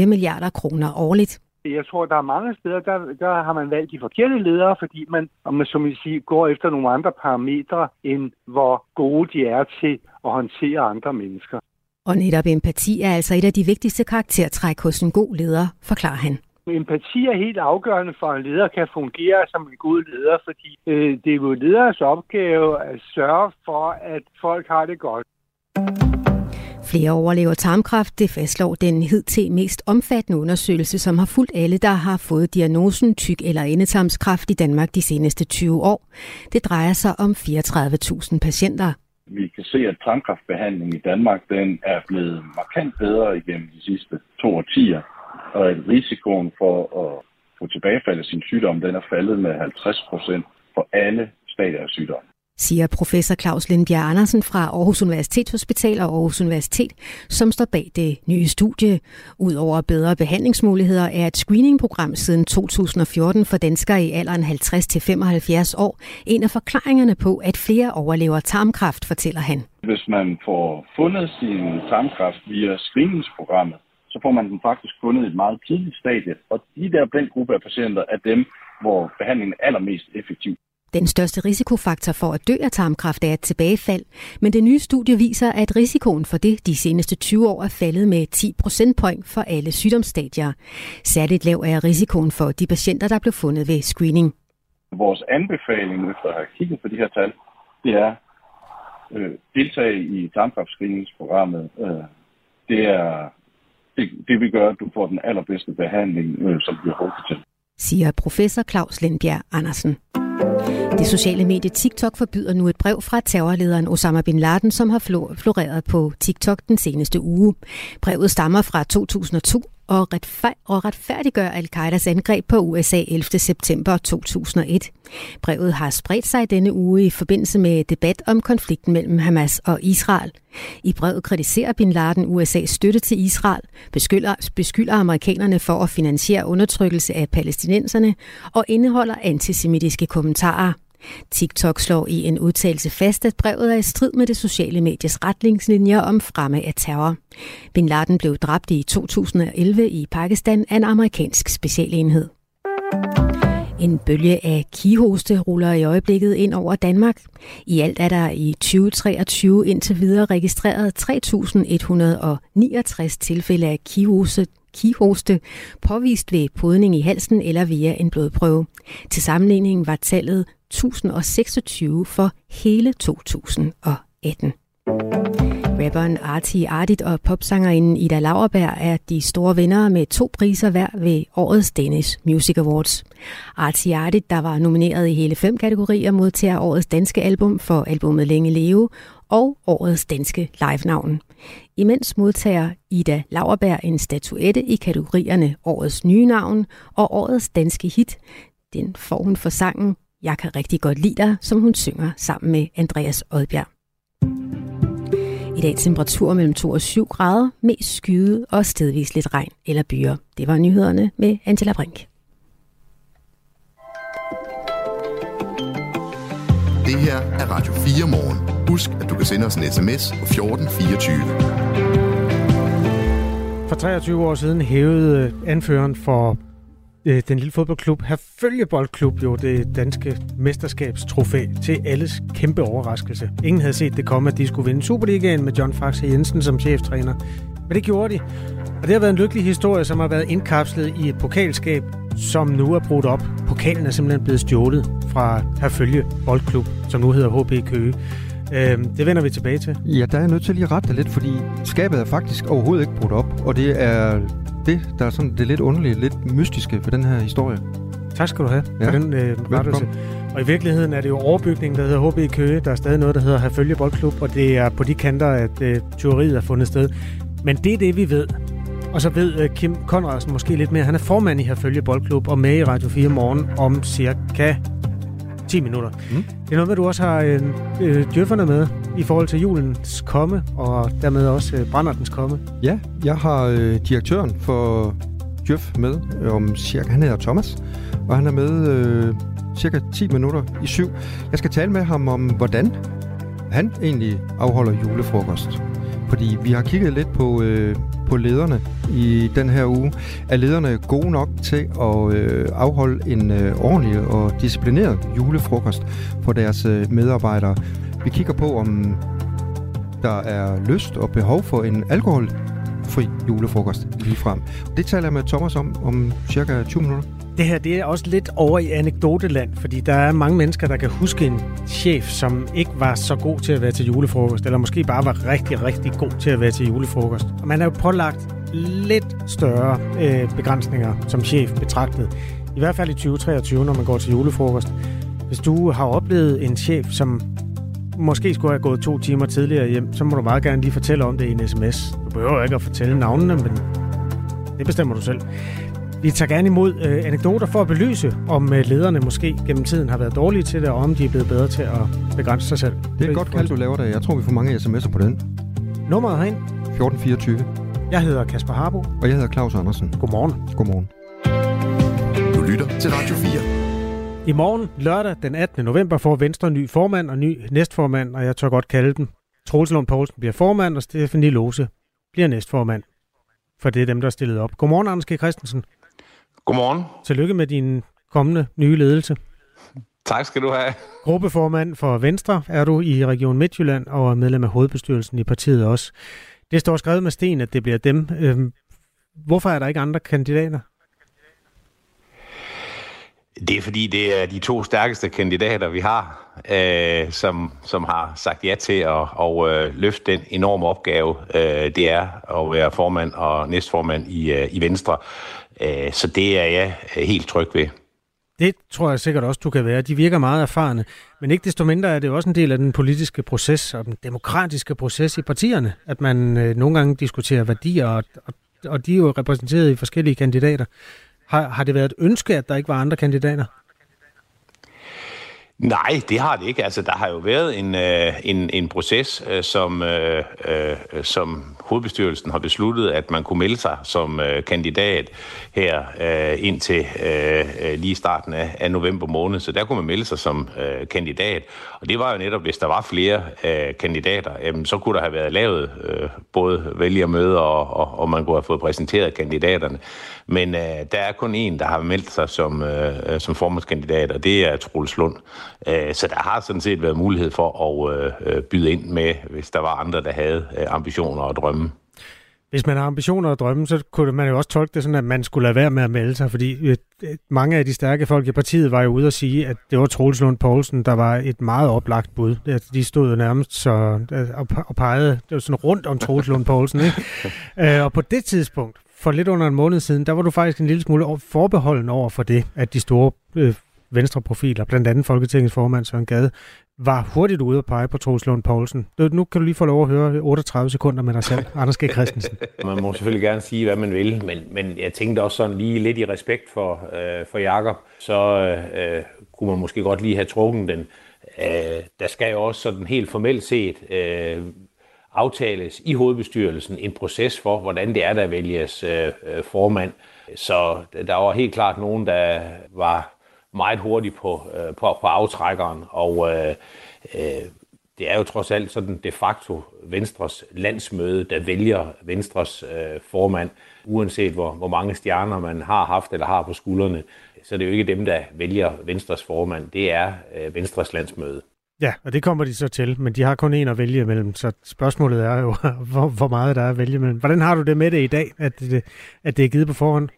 16,4 milliarder kroner årligt. Jeg tror, der er mange steder, der, der har man valgt de forkerte ledere, fordi man, om man som I siger, går efter nogle andre parametre, end hvor gode de er til at håndtere andre mennesker. Og netop empati er altså et af de vigtigste karaktertræk hos en god leder, forklarer han. Empati er helt afgørende for, at en leder kan fungere som en god leder, fordi øh, det er jo leders opgave at sørge for, at folk har det godt. Flere overlever tarmkræft, det fastslår den hidtil mest omfattende undersøgelse, som har fulgt alle, der har fået diagnosen tyk- eller endetarmskræft i Danmark de seneste 20 år. Det drejer sig om 34.000 patienter. Vi kan se, at tarmkræftbehandlingen i Danmark den er blevet markant bedre igennem de sidste to årtier, og at risikoen for at få tilbagefald af sin sygdom den er faldet med 50 procent for alle stadier af sygdommen siger professor Claus Lindbjerg Andersen fra Aarhus Universitetshospital og Aarhus Universitet, som står bag det nye studie. Udover bedre behandlingsmuligheder er et screeningprogram siden 2014 for danskere i alderen 50-75 år en af forklaringerne på, at flere overlever tarmkræft, fortæller han. Hvis man får fundet sin tarmkræft via screeningsprogrammet, så får man den faktisk fundet i et meget tidligt stadie. Og de der den gruppe af patienter er dem, hvor behandlingen er allermest effektiv. Den største risikofaktor for at dø af tarmkræft er et tilbagefald, men det nye studie viser, at risikoen for det de seneste 20 år er faldet med 10 procentpoint for alle sygdomsstadier. Særligt lav er risikoen for de patienter, der blev fundet ved screening. Vores anbefaling efter at have kigget på de her tal, det er øh, deltage i tarmkræftscreeningsprogrammet. Øh, det er det, det vil gøre, at du får den allerbedste behandling, øh, som vi har til. Siger professor Claus Lindbjerg Andersen. Det sociale medie TikTok forbyder nu et brev fra terrorlederen Osama Bin Laden, som har floreret på TikTok den seneste uge. Brevet stammer fra 2002 og, retfærd- og retfærdiggør al-Qaidas angreb på USA 11. september 2001. Brevet har spredt sig denne uge i forbindelse med debat om konflikten mellem Hamas og Israel. I brevet kritiserer Bin Laden USA's støtte til Israel, beskylder, beskylder amerikanerne for at finansiere undertrykkelse af palæstinenserne og indeholder antisemitiske kommentarer. TikTok slår i en udtalelse fast, at brevet er i strid med det sociale medies retningslinjer om fremme af terror. Bin Laden blev dræbt i 2011 i Pakistan af en amerikansk specialenhed. En bølge af kihoste ruller i øjeblikket ind over Danmark. I alt er der i 2023 indtil videre registreret 3.169 tilfælde af kihoste, kihoste påvist ved podning i halsen eller via en blodprøve. Til sammenligning var tallet 1026 for hele 2018. Rapperen Arti Ardit og popsangerinden Ida Lauerberg er de store vinder med to priser hver ved årets Danish Music Awards. Arti Ardit, der var nomineret i hele fem kategorier, modtager årets danske album for albumet Længe Leve og årets danske live-navn. Imens modtager Ida Lauerberg en statuette i kategorierne årets nye navn og årets danske hit. Den får hun for sangen Jeg kan rigtig godt lide dig, som hun synger sammen med Andreas Odbjerg. I dag temperatur mellem 2 og 7 grader, mest skyde og stedvis lidt regn eller byer. Det var nyhederne med Angela Brink. Det her er Radio 4 morgen. Husk, at du kan sende os en sms på 1424. For 23 år siden hævede øh, anføreren for øh, den lille fodboldklub Herfølge Boldklub jo det danske mesterskabstrofæ til alles kæmpe overraskelse. Ingen havde set det komme, at de skulle vinde Superligaen med John Faxe Jensen som cheftræner. Men det gjorde de. Og det har været en lykkelig historie, som har været indkapslet i et pokalskab, som nu er brudt op. Pokalen er simpelthen blevet stjålet fra Herfølge Boldklub, som nu hedder HB Køge. Øh, det vender vi tilbage til. Ja, der er jeg nødt til lige at rette det lidt, fordi skabet er faktisk overhovedet ikke brudt op, og det er det, der er sådan det lidt underlige, lidt mystiske ved den her historie. Tak skal du have Ja, for den øh, rettelse. Og i virkeligheden er det jo overbygningen, der hedder HB Køge. Der er stadig noget, der hedder Herfølge Boldklub, og det er på de kanter, at øh, tyveriet er fundet sted. Men det er det, vi ved. Og så ved øh, Kim Konradsen måske lidt mere. Han er formand i Herfølge Boldklub og med i Radio 4 morgen om cirka 10 minutter. Mm. Det er noget med, du også har øh, øh, djøfferne med i forhold til julens komme, og dermed også øh, brændertens komme. Ja, jeg har øh, direktøren for Djøf med øh, om cirka, han hedder Thomas, og han er med øh, cirka 10 minutter i syv. Jeg skal tale med ham om, hvordan han egentlig afholder julefrokost. Fordi vi har kigget lidt på, øh, på lederne i den her uge. Er lederne gode nok til at øh, afholde en øh, ordentlig og disciplineret julefrokost for deres øh, medarbejdere? Vi kigger på, om der er lyst og behov for en alkoholfri julefrokost lige frem. Det taler jeg med Thomas om om cirka 20 minutter. Det her det er også lidt over i anekdoteland, fordi der er mange mennesker, der kan huske en chef, som ikke var så god til at være til julefrokost, eller måske bare var rigtig, rigtig god til at være til julefrokost. Og man er jo pålagt lidt større øh, begrænsninger som chef betragtet. I hvert fald i 2023, når man går til julefrokost. Hvis du har oplevet en chef, som måske skulle have gået to timer tidligere hjem, så må du meget gerne lige fortælle om det i en sms. Du behøver ikke at fortælle navnene, men det bestemmer du selv. Vi tager gerne imod øh, anekdoter for at belyse, om øh, lederne måske gennem tiden har været dårlige til det, og om de er blevet bedre til at begrænse sig selv. Det er et godt kald, du laver der. Jeg tror, vi får mange sms'er på den. Nummeret herind. 1424. Jeg hedder Kasper Harbo. Og jeg hedder Claus Andersen. Godmorgen. Godmorgen. Du lytter til Radio 4. I morgen, lørdag den 18. november, får Venstre ny formand og ny næstformand, og jeg tør godt kalde dem. Troels Lund Poulsen bliver formand, og Stefanie Lose bliver næstformand. For det er dem, der er stillet op. Godmorgen, Anders G. Christensen. Godmorgen. Tillykke med din kommende nye ledelse. Tak skal du have. Gruppeformand for Venstre er du i Region Midtjylland og er medlem af hovedbestyrelsen i partiet også. Det står skrevet med sten, at det bliver dem. Øhm, Hvorfor er der ikke andre kandidater? Det er fordi, det er de to stærkeste kandidater, vi har, øh, som, som har sagt ja til at og, øh, løfte den enorme opgave, øh, det er at være formand og næstformand i, øh, i Venstre. Øh, så det er jeg øh, helt tryg ved. Det tror jeg sikkert også, du kan være. De virker meget erfarne. Men ikke desto mindre er det jo også en del af den politiske proces og den demokratiske proces i partierne, at man øh, nogle gange diskuterer værdier, og, og, og de er jo repræsenteret i forskellige kandidater. Har, har det været et ønske, at der ikke var andre kandidater? Nej, det har det ikke. Altså, der har jo været en, øh, en, en proces, øh, som, øh, øh, som hovedbestyrelsen har besluttet, at man kunne melde sig som øh, kandidat her øh, indtil øh, øh, lige starten af, af november måned. Så der kunne man melde sig som øh, kandidat. Og det var jo netop, hvis der var flere øh, kandidater, jamen, så kunne der have været lavet øh, både vælgermøder, og, og, og man kunne have fået præsenteret kandidaterne. Men øh, der er kun en, der har meldt sig som, øh, øh som formandskandidat, og det er Troels Lund. Øh, så der har sådan set været mulighed for at øh, byde ind med, hvis der var andre, der havde øh, ambitioner og drømme. Hvis man har ambitioner og drømme, så kunne man jo også tolke det sådan, at man skulle lade være med at melde sig, fordi mange af de stærke folk i partiet var jo ude at sige, at det var Troels Lund Poulsen, der var et meget oplagt bud. De stod jo nærmest så, og pegede det var sådan rundt om Troels Lund Poulsen. Ikke? og på det tidspunkt, for lidt under en måned siden, der var du faktisk en lille smule forbeholden over for det, at de store venstreprofiler, blandt andet Folketingets formand Søren Gade, var hurtigt ude at pege på Troels Lund Poulsen. Nu kan du lige få lov at høre 38 sekunder med dig selv, Anders G. Christensen. Man må selvfølgelig gerne sige, hvad man vil, men, men jeg tænkte også sådan lige lidt i respekt for, øh, for Jakob, så øh, kunne man måske godt lige have trukket den. Øh, der skal jo også sådan helt formelt set øh, aftales i hovedbestyrelsen en proces for, hvordan det er, der vælges øh, formand. Så der var helt klart nogen, der var meget hurtigt på, øh, på, på aftrækkeren, og øh, øh, det er jo trods alt sådan de facto Venstres landsmøde, der vælger Venstres øh, formand, uanset hvor, hvor mange stjerner man har haft eller har på skuldrene. Så det er jo ikke dem, der vælger Venstres formand, det er øh, Venstres landsmøde. Ja, og det kommer de så til, men de har kun en at vælge mellem, så spørgsmålet er jo, hvor, hvor meget der er at vælge mellem. Hvordan har du det med det i dag, at det, at det er givet på forhånd?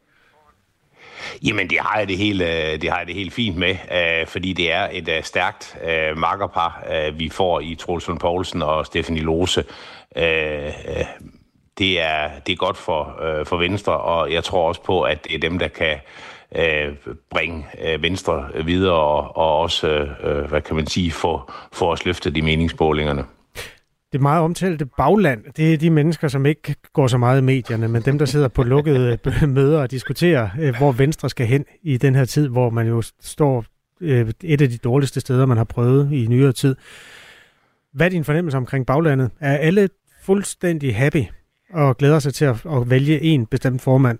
Jamen, det har jeg det helt, det har jeg det helt fint med, øh, fordi det er et øh, stærkt øh, makkerpar, vi får i Troels Poulsen og Stefanie Lose. Det er, det er godt for, for Venstre, og jeg tror også på, at det er dem, der kan bringe Venstre videre og, og også, hvad kan man sige, få, få os løftet i meningsmålingerne det meget omtalte bagland, det er de mennesker, som ikke går så meget i medierne, men dem, der sidder på lukkede møder og diskuterer, øh, hvor Venstre skal hen i den her tid, hvor man jo står øh, et af de dårligste steder, man har prøvet i nyere tid. Hvad er din fornemmelse omkring baglandet? Er alle fuldstændig happy og glæder sig til at, at vælge en bestemt formand?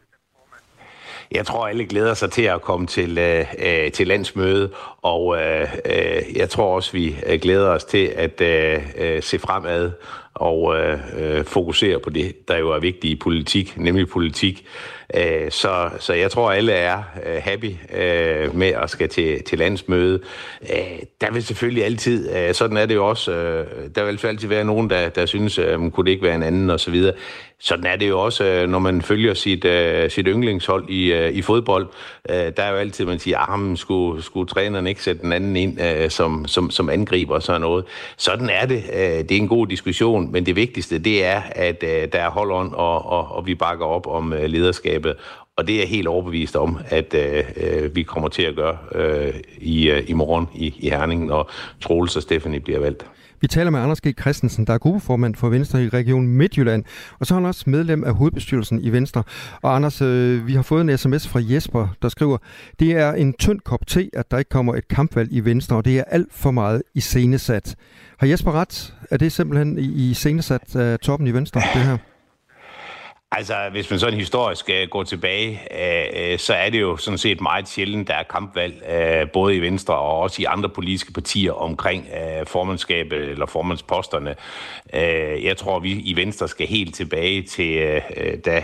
Jeg tror, alle glæder sig til at komme til, øh, øh til landsmøde, og øh, øh, jeg tror også, vi øh, glæder os til at øh, se fremad og øh, øh, fokusere på det, der jo er vigtigt i politik, nemlig politik. Øh, så, så jeg tror, alle er øh, happy øh, med at skal til, til landsmøde. Øh, der vil selvfølgelig altid, øh, sådan er det jo også, øh, der vil altid være nogen, der, der synes, øh, kunne det ikke være en anden osv. Sådan er det jo også, øh, når man følger sit, øh, sit yndlingshold i, øh, i fodbold. Uh, der er jo altid, man siger, ah, skulle, skulle træneren ikke sætte den anden ind øh, som, som, som angriber og sådan noget. Sådan er det. Uh, det er en god diskussion, men det vigtigste, det er, at øh, der er hold og, og, og vi bakker op om øh, lederskabet. Og det er jeg helt overbevist om, at øh, øh, vi kommer til at gøre øh, i, øh, i morgen i, i Herning, når Troels og Stephanie bliver valgt. Vi taler med Anders G. Christensen, der er gruppeformand for Venstre i Region Midtjylland, og så er han også medlem af hovedbestyrelsen i Venstre. Og Anders, øh, vi har fået en sms fra Jesper, der skriver, det er en tynd kop te, at der ikke kommer et kampvalg i Venstre, og det er alt for meget i iscenesat. Har Jesper ret? Er det simpelthen i senesat uh, øh, toppen i Venstre, det her? Altså, hvis man sådan historisk øh, går tilbage, øh, øh, så er det jo sådan set meget sjældent, der er kampvalg, både i Venstre og også i andre politiske partier omkring uh, formandskabet eller formandsposterne. Jeg tror, vi i Venstre skal helt tilbage til, da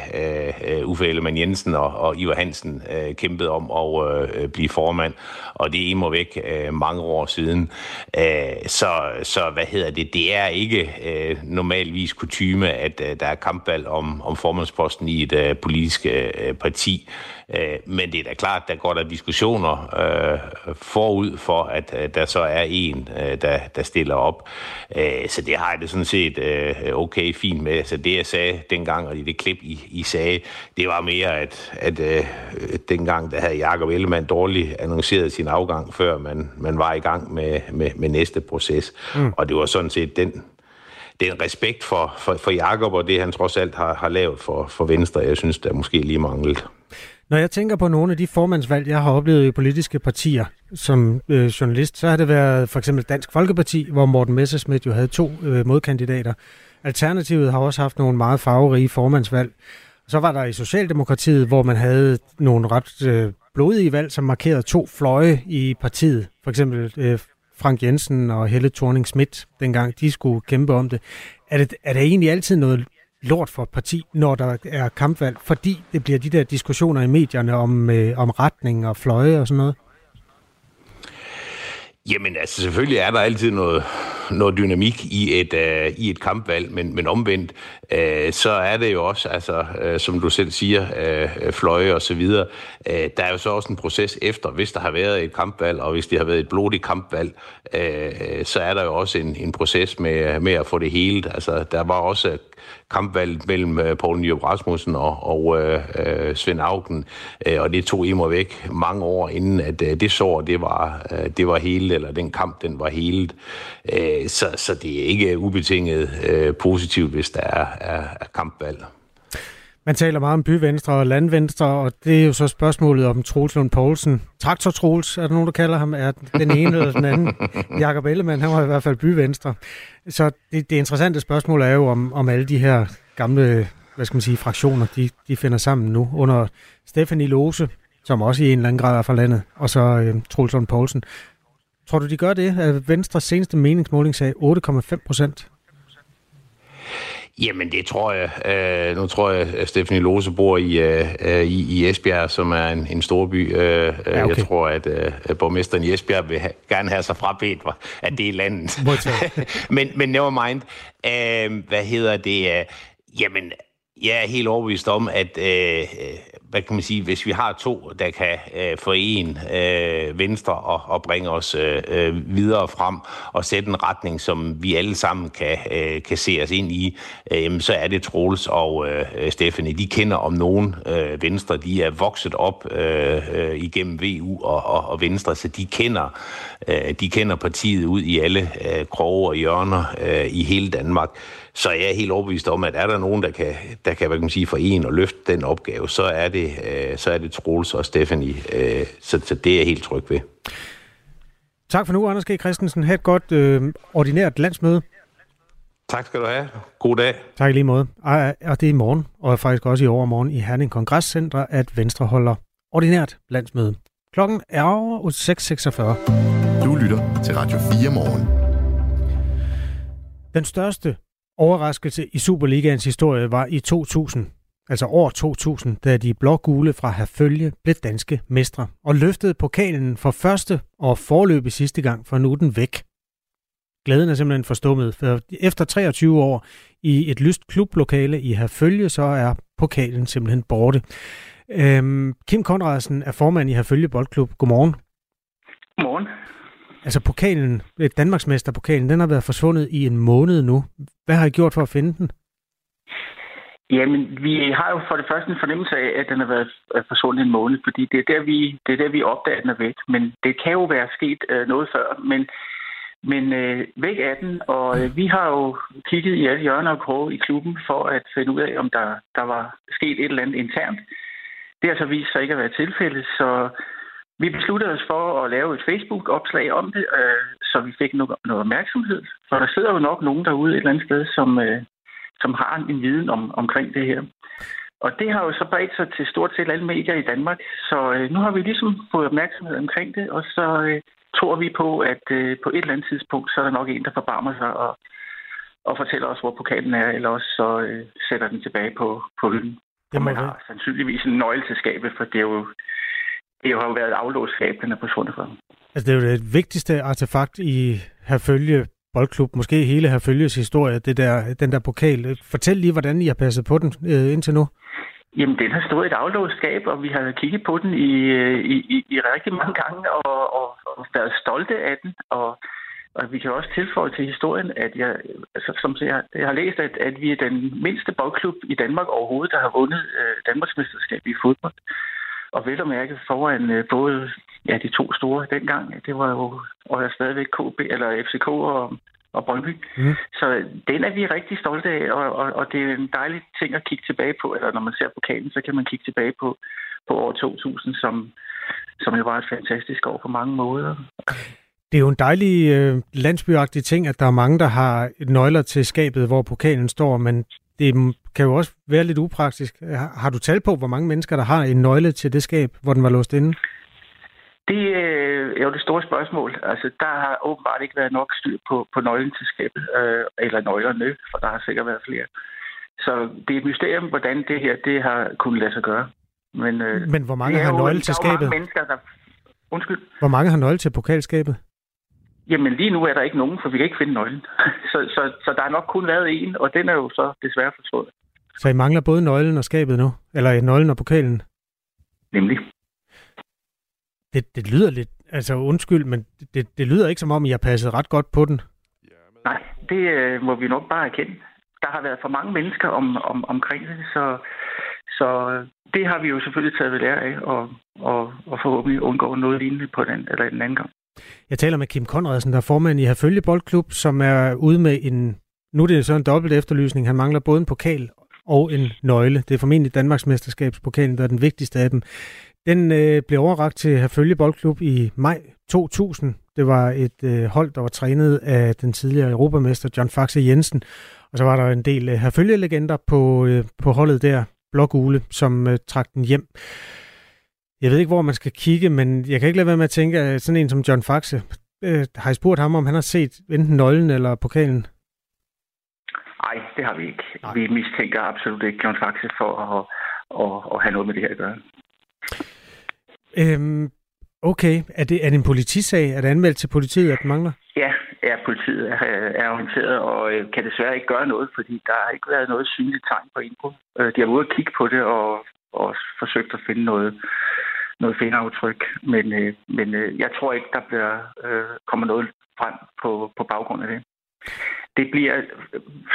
Uffe Ellemann Jensen og, og Ivar Hansen kæmpede om at blive formand, og det er imod væk mange år siden. Så, så hvad hedder det? Det er ikke normalvis kutyme, at der er kampvalg om, om formand formandsposten i et uh, politisk uh, parti. Uh, men det er da klart, der går der diskussioner uh, forud for, at uh, der så er en, uh, der, der stiller op. Uh, så det har jeg det sådan set uh, okay fint med. Så det, jeg sagde dengang, og det klip, I, I sagde, det var mere, at, at uh, dengang, der havde Jacob Ellemann dårligt annonceret sin afgang, før man, man var i gang med, med, med næste proces. Mm. Og det var sådan set den den respekt for, for, for Jakob og det, han trods alt har, har lavet for, for Venstre, jeg synes, der måske lige manglet. Når jeg tænker på nogle af de formandsvalg, jeg har oplevet i politiske partier som øh, journalist, så har det været for eksempel Dansk Folkeparti, hvor Morten Messerschmidt jo havde to øh, modkandidater. Alternativet har også haft nogle meget farverige formandsvalg. Så var der i Socialdemokratiet, hvor man havde nogle ret øh, blodige valg, som markerede to fløje i partiet. For eksempel øh, Frank Jensen og Helle thorning Schmidt, dengang de skulle kæmpe om det. Er det, er det egentlig altid noget lort for et parti, når der er kampvalg, fordi det bliver de der diskussioner i medierne om, øh, om retning og fløje og sådan noget? Jamen altså selvfølgelig er der altid noget, noget dynamik i et, uh, i et kampvalg, men, men omvendt, uh, så er det jo også, altså, uh, som du selv siger, uh, fløje og så videre. Uh, der er jo så også en proces efter, hvis der har været et kampvalg, og hvis det har været et blodigt kampvalg, uh, så er der jo også en, en proces med, med at få det hele. Altså, der var også kampvalget mellem uh, Poul Nyrup Rasmussen og, og øh, øh Svend Augen, øh, og det tog mig væk mange år inden, at det sår, det var, det var hele, eller den kamp, den var hele. Så, så det er ikke ubetinget uh, positivt, hvis der er, er, er kampvalg. Man taler meget om byvenstre og landvenstre, og det er jo så spørgsmålet om Troels Lund Poulsen. Traktor Troels, er der nogen, der kalder ham? Er den ene eller den anden? Jakob Ellemann, han var i hvert fald byvenstre. Så det, det interessante spørgsmål er jo, om, om alle de her gamle hvad skal man sige, fraktioner, de, de finder sammen nu under Stephanie Lose, som også i en eller anden grad er fra landet, og så øh, Troels Lund Poulsen. Tror du, de gør det? Venstres seneste meningsmåling sagde 8,5 procent. Jamen, det tror jeg. Øh, nu tror jeg, at Stephanie Lose bor i, øh, i, i Esbjerg, som er en, en stor by. Øh, ja, okay. Jeg tror, at, øh, borgmesteren i Esbjerg vil have, gerne have sig frabedt, at det er landet. men, men never mind. Øh, hvad hedder det? Øh, jamen, jeg er helt overbevist om, at øh, øh, hvad kan man sige, hvis vi har to, der kan øh, forene øh, Venstre og, og bringe os øh, øh videre frem og sætte en retning, som vi alle sammen kan, øh, kan se os ind i, øh, så er det Troels og øh, Stefanie. De kender om nogen øh, Venstre. De er vokset op øh, øh, igennem VU og, og, og Venstre, så de kender, øh, de kender partiet ud i alle øh, kroge og hjørner øh, i hele Danmark. Så jeg er helt overbevist om, at er der nogen, der kan, der kan hvad kan man sige, forene og løfte den opgave, så er det, øh, så er det Troels og Stephanie. Øh, så, så det er jeg helt tryg ved. Tak for nu, Anders G. Christensen. Ha' et godt øh, ordinært landsmøde. Tak skal du have. God dag. Tak i lige måde. Og det er i morgen, og faktisk også i overmorgen i Herning Kongresscenter, at Venstre holder ordinært landsmøde. Klokken er 6.46. Du lytter til Radio 4 morgen. Den største overraskelse i Superligaens historie var i 2000, altså år 2000, da de blågule fra Herfølge blev danske mestre og løftede pokalen for første og forløbig sidste gang, for nu den væk. Glæden er simpelthen forstummet, for efter 23 år i et lyst klublokale i Herfølge, så er pokalen simpelthen borte. Øhm, Kim Konradsen er formand i Herfølge Boldklub. Godmorgen. Godmorgen. Altså pokalen, øh, Danmarksmesterpokalen, den har været forsvundet i en måned nu. Hvad har I gjort for at finde den? Jamen, vi har jo for det første en fornemmelse af, at den har været øh, forsvundet en måned, fordi det er der, vi, det er der, vi opdager, at den er væk. Men det kan jo være sket øh, noget før, men, men øh, væk er den, og øh, vi har jo kigget i alle hjørner og kroge i klubben for at finde ud af, om der, der var sket et eller andet internt. Det har så vist sig ikke at være tilfældet, så vi besluttede os for at lave et Facebook-opslag om det, øh, så vi fik noget, noget opmærksomhed. For der sidder jo nok nogen derude et eller andet sted, som, øh, som har en viden om, omkring det her. Og det har jo så bredt sig til stort set alle medier i Danmark. Så øh, nu har vi ligesom fået opmærksomhed omkring det, og så øh, tror vi på, at øh, på et eller andet tidspunkt, så er der nok en, der forbarmer sig og, og fortæller os, hvor pokalen er, eller også så øh, sætter den tilbage på, på hylden. Og man har sandsynligvis en nøgle til skabet, for det er jo det har jo været aflåst skab, den er forsvundet fra. Altså, det er jo det vigtigste artefakt i Herfølge Boldklub, måske hele Herfølges historie, det der, den der pokal. Fortæl lige, hvordan I har passet på den øh, indtil nu. Jamen, den har stået i et aflåst skab, og vi har kigget på den i, øh, i, i, i rigtig mange gange, og, og, og været stolte af den. Og, og vi kan også tilføje til historien, at jeg, altså, som jeg, jeg har læst, at, at vi er den mindste boldklub i Danmark overhovedet, der har vundet øh, Danmarksmesterskab i fodbold. Og vel at mærke foran øh, både ja, de to store dengang, det var jo og er stadigvæk KB, eller FCK og, og Brøndby. Mm. Så den er vi rigtig stolte af, og, og, og det er en dejlig ting at kigge tilbage på. Eller når man ser pokalen, så kan man kigge tilbage på, på år 2000, som, som jo var et fantastisk år på mange måder. Det er jo en dejlig øh, landsbyagtig ting, at der er mange, der har nøgler til skabet, hvor pokalen står, men det kan jo også være lidt upraktisk. Har du talt på, hvor mange mennesker, der har en nøgle til det skab, hvor den var låst inde? Det øh, er jo det store spørgsmål. Altså, der har åbenbart ikke været nok styr på, på nøglen til skabet, øh, eller nøglerne, for der har sikkert været flere. Så det er et mysterium, hvordan det her det har kunnet lade sig gøre. Men, øh, Men hvor mange har nøgle til skabet? Mange mennesker, der... Undskyld. Hvor mange har nøgle til pokalskabet? Jamen lige nu er der ikke nogen, for vi kan ikke finde nøglen. så, så, så der har nok kun været en, og den er jo så desværre forsvundet. Så I mangler både nøglen og skabet nu? Eller nøglen og pokalen? Nemlig. Det, det lyder lidt, altså undskyld, men det, det lyder ikke som om, I har passet ret godt på den. Nej, det øh, må vi nok bare erkende. Der har været for mange mennesker om, om, omkring det, så, så det har vi jo selvfølgelig taget ved lære af, og, og, og forhåbentlig undgå noget lignende på den eller den anden gang. Jeg taler med Kim Konradsen, der er formand i Herfølge Boldklub, som er ude med en, nu er det så en dobbelt efterlysning, han mangler både en pokal og en nøgle. Det er formentlig Danmarks mesterskabspokalen, der er den vigtigste af dem. Den øh, blev overragt til Herfølge Boldklub i maj 2000. Det var et øh, hold, der var trænet af den tidligere europamester John Faxe Jensen. Og så var der en del øh, Herfølge-legender på, øh, på holdet der, Blågule, som øh, trak den hjem. Jeg ved ikke, hvor man skal kigge, men jeg kan ikke lade være med at tænke, at sådan en som John Faxe, øh, har I spurgt ham, om han har set enten nøglen eller pokalen? Nej, det har vi ikke. Nej. Vi mistænker absolut ikke John Faxe for at, at, at have noget med det her at gøre. Øhm, okay. Er det, er det en politisag? Er det anmeldt til politiet, at den mangler? Ja, ja politiet er, er orienteret og øh, kan desværre ikke gøre noget, fordi der har ikke været noget synligt tegn på indbrud. Øh, de har været ude at kigge på det og, og forsøgt at finde noget, noget fingeraftryk, men, øh, men øh, jeg tror ikke, der bliver, øh, kommer noget frem på, på baggrund af det. Det bliver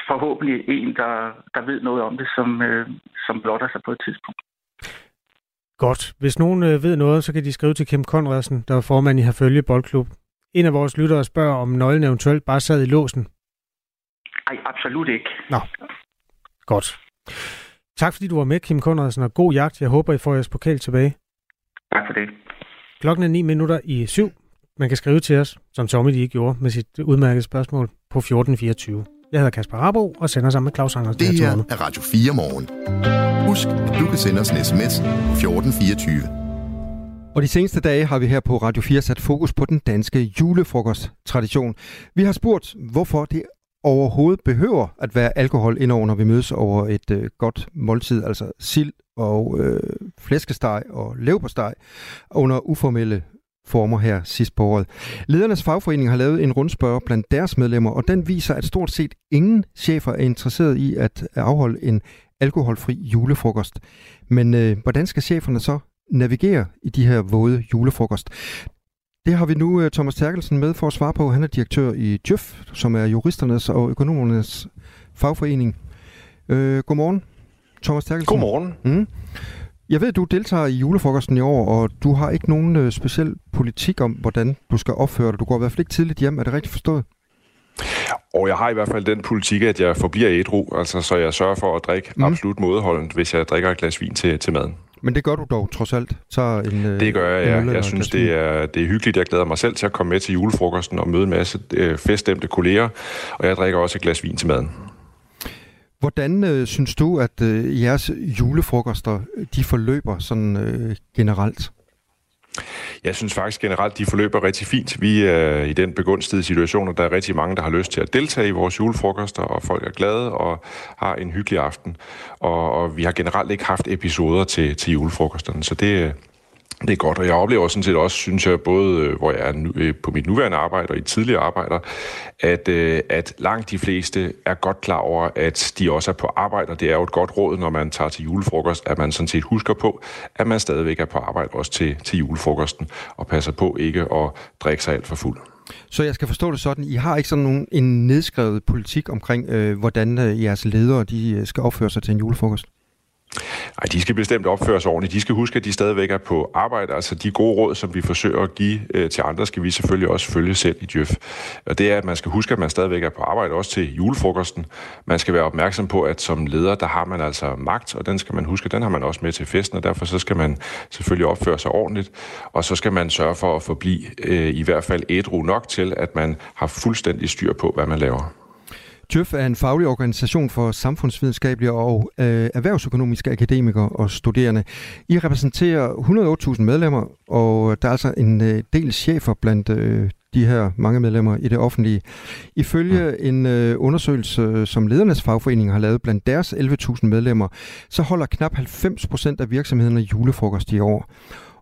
forhåbentlig en, der, der ved noget om det, som, øh, som blotter sig på et tidspunkt. Godt. Hvis nogen øh, ved noget, så kan de skrive til Kim Konradsen, der er formand i Herfølge Boldklub. En af vores lyttere spørger, om nøglen eventuelt bare sad i låsen. Nej, absolut ikke. Nå, godt. Tak fordi du var med, Kim Konradsen, og god jagt. Jeg håber, I får jeres pokal tilbage. Tak for det. Klokken er 9 minutter i syv. Man kan skrive til os, som Tommy lige gjorde med sit udmærkede spørgsmål, på 1424. Jeg hedder Kasper Rabo og sender sammen med Claus Anders. Det her er Radio 4 morgen. Husk, at du kan sende os en sms 1424. Og de seneste dage har vi her på Radio 4 sat fokus på den danske julefrokosttradition. Vi har spurgt, hvorfor det overhovedet behøver at være alkohol indover, når vi mødes over et øh, godt måltid, altså sild og øh, flæskesteg og leverpostej under uformelle former her sidst på året. Ledernes fagforening har lavet en rundspørg blandt deres medlemmer, og den viser, at stort set ingen chefer er interesseret i at afholde en alkoholfri julefrokost. Men øh, hvordan skal cheferne så navigere i de her våde julefrokost? Det har vi nu uh, Thomas Terkelsen med for at svare på. Han er direktør i Djøf, som er juristernes og økonomernes fagforening. Uh, godmorgen, Thomas Terkelsen. Godmorgen. Mm. Jeg ved, du deltager i julefrokosten i år, og du har ikke nogen uh, speciel politik om, hvordan du skal opføre dig. Du går i hvert fald ikke tidligt hjem. Er det rigtigt forstået? Og jeg har i hvert fald den politik, at jeg forbliver ædru, altså så jeg sørger for at drikke mm. absolut mådeholdent, hvis jeg drikker et glas vin til, til maden. Men det gør du dog trods alt? Så en, øh, det gør jeg, ja. Jeg synes, det er, det er hyggeligt. Jeg glæder mig selv til at komme med til julefrokosten og møde en masse øh, feststemte kolleger, og jeg drikker også et glas vin til maden. Hvordan øh, synes du, at øh, jeres julefrokoster de forløber sådan øh, generelt? Jeg synes faktisk generelt, de forløber rigtig fint. Vi er i den begunstigede situation, og der er rigtig mange, der har lyst til at deltage i vores julefrokoster, og folk er glade og har en hyggelig aften. Og, og vi har generelt ikke haft episoder til, til julefrokosterne, så det, det er godt, og jeg oplever sådan set også, synes jeg, både øh, hvor jeg er nu, øh, på mit nuværende arbejde og i tidligere arbejder, at, øh, at langt de fleste er godt klar over, at de også er på arbejde, og det er jo et godt råd, når man tager til julefrokost, at man sådan set husker på, at man stadigvæk er på arbejde også til, til julefrokosten, og passer på ikke at drikke sig alt for fuld. Så jeg skal forstå det sådan, I har ikke sådan nogen, en nedskrevet politik omkring, øh, hvordan øh, jeres ledere de skal opføre sig til en julefrokost? Ej, de skal bestemt opføre sig ordentligt. De skal huske, at de stadigvæk er på arbejde. Altså de gode råd, som vi forsøger at give øh, til andre, skal vi selvfølgelig også følge selv i Djøf. Og det er, at man skal huske, at man stadigvæk er på arbejde, også til julefrokosten. Man skal være opmærksom på, at som leder, der har man altså magt, og den skal man huske, den har man også med til festen, og derfor så skal man selvfølgelig opføre sig ordentligt. Og så skal man sørge for at forblive øh, i hvert fald ædru nok til, at man har fuldstændig styr på, hvad man laver. TÜV er en faglig organisation for samfundsvidenskabelige og øh, erhvervsøkonomiske akademikere og studerende. I repræsenterer 108.000 medlemmer, og der er altså en øh, del chefer blandt øh, de her mange medlemmer i det offentlige. Ifølge en øh, undersøgelse, som ledernes fagforening har lavet blandt deres 11.000 medlemmer, så holder knap 90 procent af virksomhederne julefrokost i år.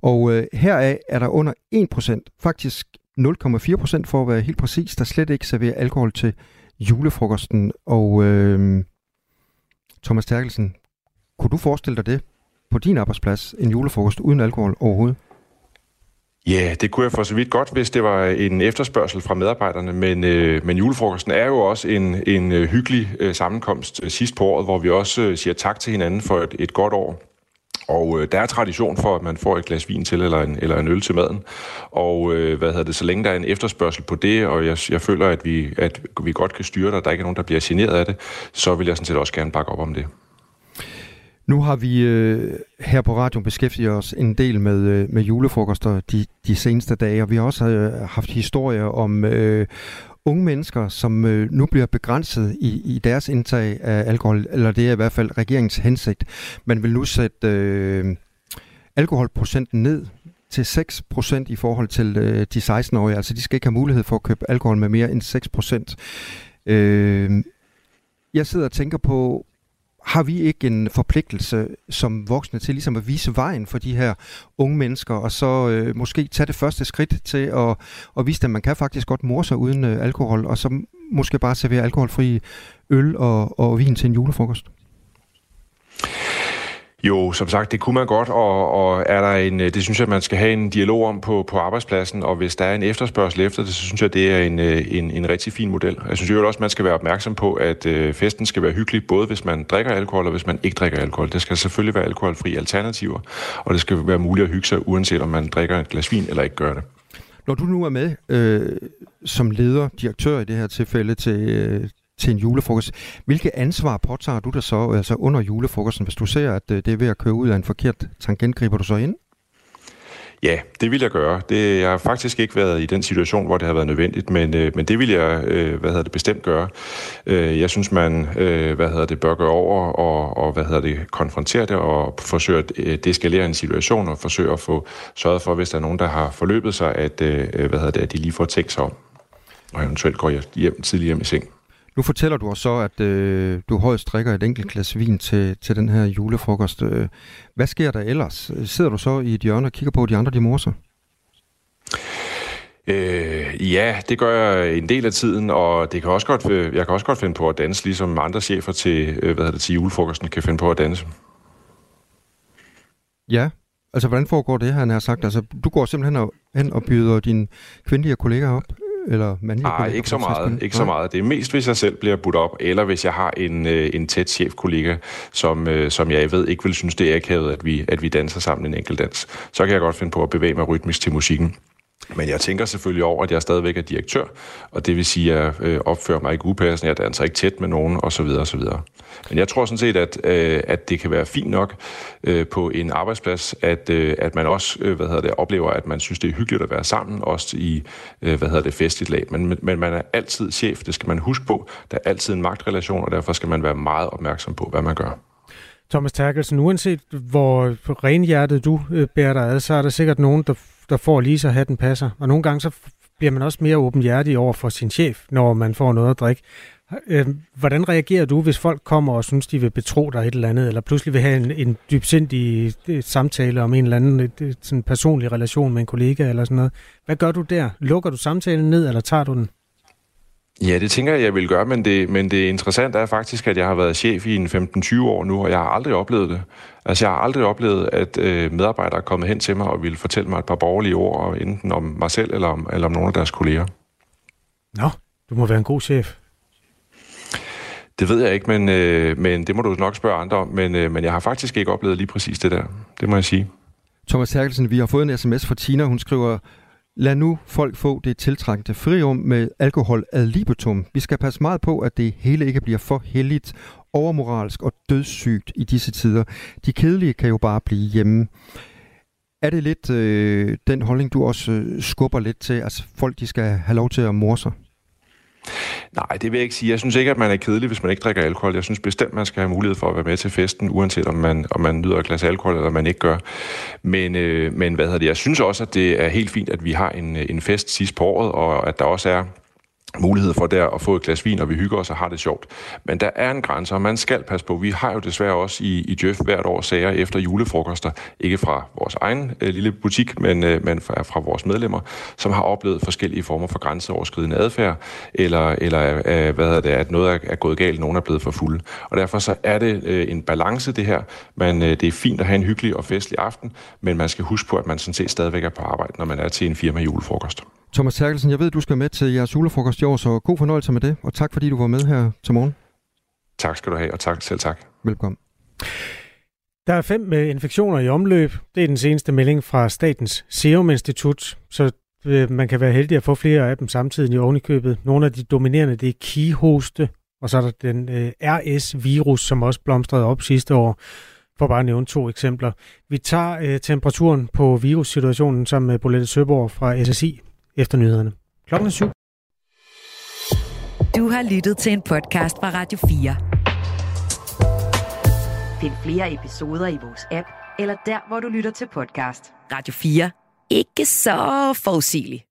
Og øh, heraf er der under 1 procent, faktisk 0,4 procent for at være helt præcis, der slet ikke serverer alkohol til julefrokosten. Og øh, Thomas Terkelsen, kunne du forestille dig det på din arbejdsplads, en julefrokost uden alkohol overhovedet? Ja, yeah, det kunne jeg for så vidt godt, hvis det var en efterspørgsel fra medarbejderne, men, øh, men julefrokosten er jo også en, en øh, hyggelig øh, sammenkomst øh, sidst på året, hvor vi også øh, siger tak til hinanden for et, et godt år. Og øh, der er tradition for, at man får et glas vin til eller en, eller en øl til maden. Og øh, hvad hedder det, så længe der er en efterspørgsel på det, og jeg, jeg føler, at vi, at vi godt kan styre det, og der ikke er nogen, der bliver generet af det, så vil jeg sådan set også gerne bakke op om det. Nu har vi øh, her på radioen beskæftiget os en del med, øh, med julefrokoster de, de seneste dage, og vi har også øh, haft historier om øh, unge mennesker, som øh, nu bliver begrænset i, i deres indtag af alkohol, eller det er i hvert fald regeringens hensigt. Man vil nu sætte øh, alkoholprocenten ned til 6% i forhold til øh, de 16-årige. Altså de skal ikke have mulighed for at købe alkohol med mere end 6%. Øh, jeg sidder og tænker på, har vi ikke en forpligtelse som voksne til ligesom at vise vejen for de her unge mennesker, og så øh, måske tage det første skridt til at, at vise dem, at man kan faktisk godt morse sig uden øh, alkohol, og så måske bare servere alkoholfri øl og, og vin til en julefrokost? Jo, som sagt, det kunne man godt, og, og er der en, øh, det synes jeg, man skal have en dialog om på, på arbejdspladsen, og hvis der er en efterspørgsel efter det, så synes jeg, det er en, øh, en, en rigtig fin model. Jeg synes jo også, man skal være opmærksom på, at øh, festen skal være hyggelig, både hvis man drikker alkohol og hvis man ikke drikker alkohol. Der skal selvfølgelig være alkoholfri alternativer, og det skal være muligt at hygge sig, uanset om man drikker et glas vin eller ikke gør det. Når du nu er med øh, som leder, direktør i det her tilfælde til, øh, til en julefrokost. Hvilke ansvar påtager du dig så altså under julefrokosten, hvis du ser, at øh, det er ved at køre ud af en forkert tangent, griber du så ind? Ja, det vil jeg gøre. Det, jeg har faktisk ikke været i den situation, hvor det har været nødvendigt, men, øh, men det vil jeg øh, hvad hedder det, bestemt gøre. Øh, jeg synes, man øh, hvad hedder det, bør gøre over og, og hvad hedder det, konfrontere det og forsøge at øh, deskalere en situation og forsøge at få sørget for, hvis der er nogen, der har forløbet sig, at, øh, hvad hedder det, at de lige får tænkt sig om og eventuelt går hjem, tidligere hjem i seng. Nu fortæller du os så, at øh, du højst drikker et enkelt glas vin til, til den her julefrokost. Øh, hvad sker der ellers? Sidder du så i et hjørne og kigger på, de andre de morser? Øh, ja, det gør jeg en del af tiden, og det kan også godt, jeg kan også godt finde på at danse, ligesom andre chefer til, øh, hvad hedder det, til julefrokosten kan finde på at danse. Ja, altså hvordan foregår det, han har sagt? Altså, du går simpelthen hen og byder dine kvindelige kollegaer op? Eller Nej, ikke så meget. Ikke så meget. Det er mest, hvis jeg selv bliver budt op, eller hvis jeg har en, øh, en tæt chefkollega, som, øh, som jeg ved ikke vil synes, det er akavet, at vi, at vi danser sammen en enkelt dans. Så kan jeg godt finde på at bevæge mig rytmisk til musikken. Men jeg tænker selvfølgelig over, at jeg stadigvæk er direktør, og det vil sige, at jeg øh, opfører mig ikke upassende, jeg danser ikke tæt med nogen, osv. osv. Men jeg tror sådan set, at, øh, at det kan være fint nok øh, på en arbejdsplads, at, at man også hvad hedder det, oplever, at man synes, det er hyggeligt at være sammen, også i hvad hedder det, festligt lag. Men, men man er altid chef, det skal man huske på. Der er altid en magtrelation, og derfor skal man være meget opmærksom på, hvad man gør. Thomas Terkelsen, uanset hvor renhjertet du bærer dig ad, så er der sikkert nogen, der der får lige så hatten passer. Og nogle gange så bliver man også mere åbenhjertig over for sin chef, når man får noget at drikke. Øh, hvordan reagerer du, hvis folk kommer og synes, de vil betro dig et eller andet, eller pludselig vil have en, en dybsindig øh, samtale om en eller anden et, et, sådan personlig relation med en kollega eller sådan noget? Hvad gør du der? Lukker du samtalen ned, eller tager du den? Ja, det tænker jeg, jeg vil gøre, men det, men det interessante er faktisk, at jeg har været chef i en 15-20 år nu, og jeg har aldrig oplevet det. Altså, jeg har aldrig oplevet, at øh, medarbejdere er kommet hen til mig og ville fortælle mig et par borgerlige ord, enten om mig selv eller om, eller om nogle af deres kolleger. Nå, du må være en god chef. Det ved jeg ikke, men, øh, men det må du nok spørge andre om. Men, øh, men jeg har faktisk ikke oplevet lige præcis det der. Det må jeg sige. Thomas Herkelsen, vi har fået en sms fra Tina. Hun skriver, Lad nu folk få det tiltrængte frirum med alkohol ad libitum. Vi skal passe meget på, at det hele ikke bliver for heldigt, overmoralsk og dødssygt i disse tider. De kedelige kan jo bare blive hjemme. Er det lidt øh, den holdning, du også øh, skubber lidt til, at folk de skal have lov til at morse? Nej, det vil jeg ikke sige. Jeg synes ikke, at man er kedelig, hvis man ikke drikker alkohol. Jeg synes bestemt, man skal have mulighed for at være med til festen, uanset om man, om man nyder et glas alkohol, eller man ikke gør. Men, øh, men hvad hedder det? Jeg synes også, at det er helt fint, at vi har en, øh, en fest sidst på året, og at der også er mulighed for der at få et glas vin, og vi hygger os og har det sjovt. Men der er en grænse, og man skal passe på. Vi har jo desværre også i, i Jeff hvert år sager efter julefrokoster, ikke fra vores egen øh, lille butik, men, øh, men fra, fra vores medlemmer, som har oplevet forskellige former for grænseoverskridende adfærd, eller, eller øh, hvad det, at noget er, er gået galt, nogen er blevet for fulde. Og derfor så er det øh, en balance, det her. Man, øh, det er fint at have en hyggelig og festlig aften, men man skal huske på, at man sådan set stadigvæk er på arbejde, når man er til en firma julefrokost. Thomas Terkelsen, jeg ved, du skal med til jeres julefrokost i år, så god fornøjelse med det, og tak fordi du var med her til morgen. Tak skal du have, og tak selv tak. Velkommen. Der er fem med infektioner i omløb. Det er den seneste melding fra Statens Serum Institut, så øh, man kan være heldig at få flere af dem samtidig i ovenikøbet. Nogle af de dominerende, det er kihoste, og så er der den øh, RS-virus, som også blomstrede op sidste år. For bare at nævne to eksempler. Vi tager øh, temperaturen på virussituationen sammen med Bolette Søborg fra SSI efter nyhederne. Klokken er syv. Du har lyttet til en podcast fra Radio 4. Find flere episoder i vores app, eller der, hvor du lytter til podcast. Radio 4. Ikke så forudsigeligt.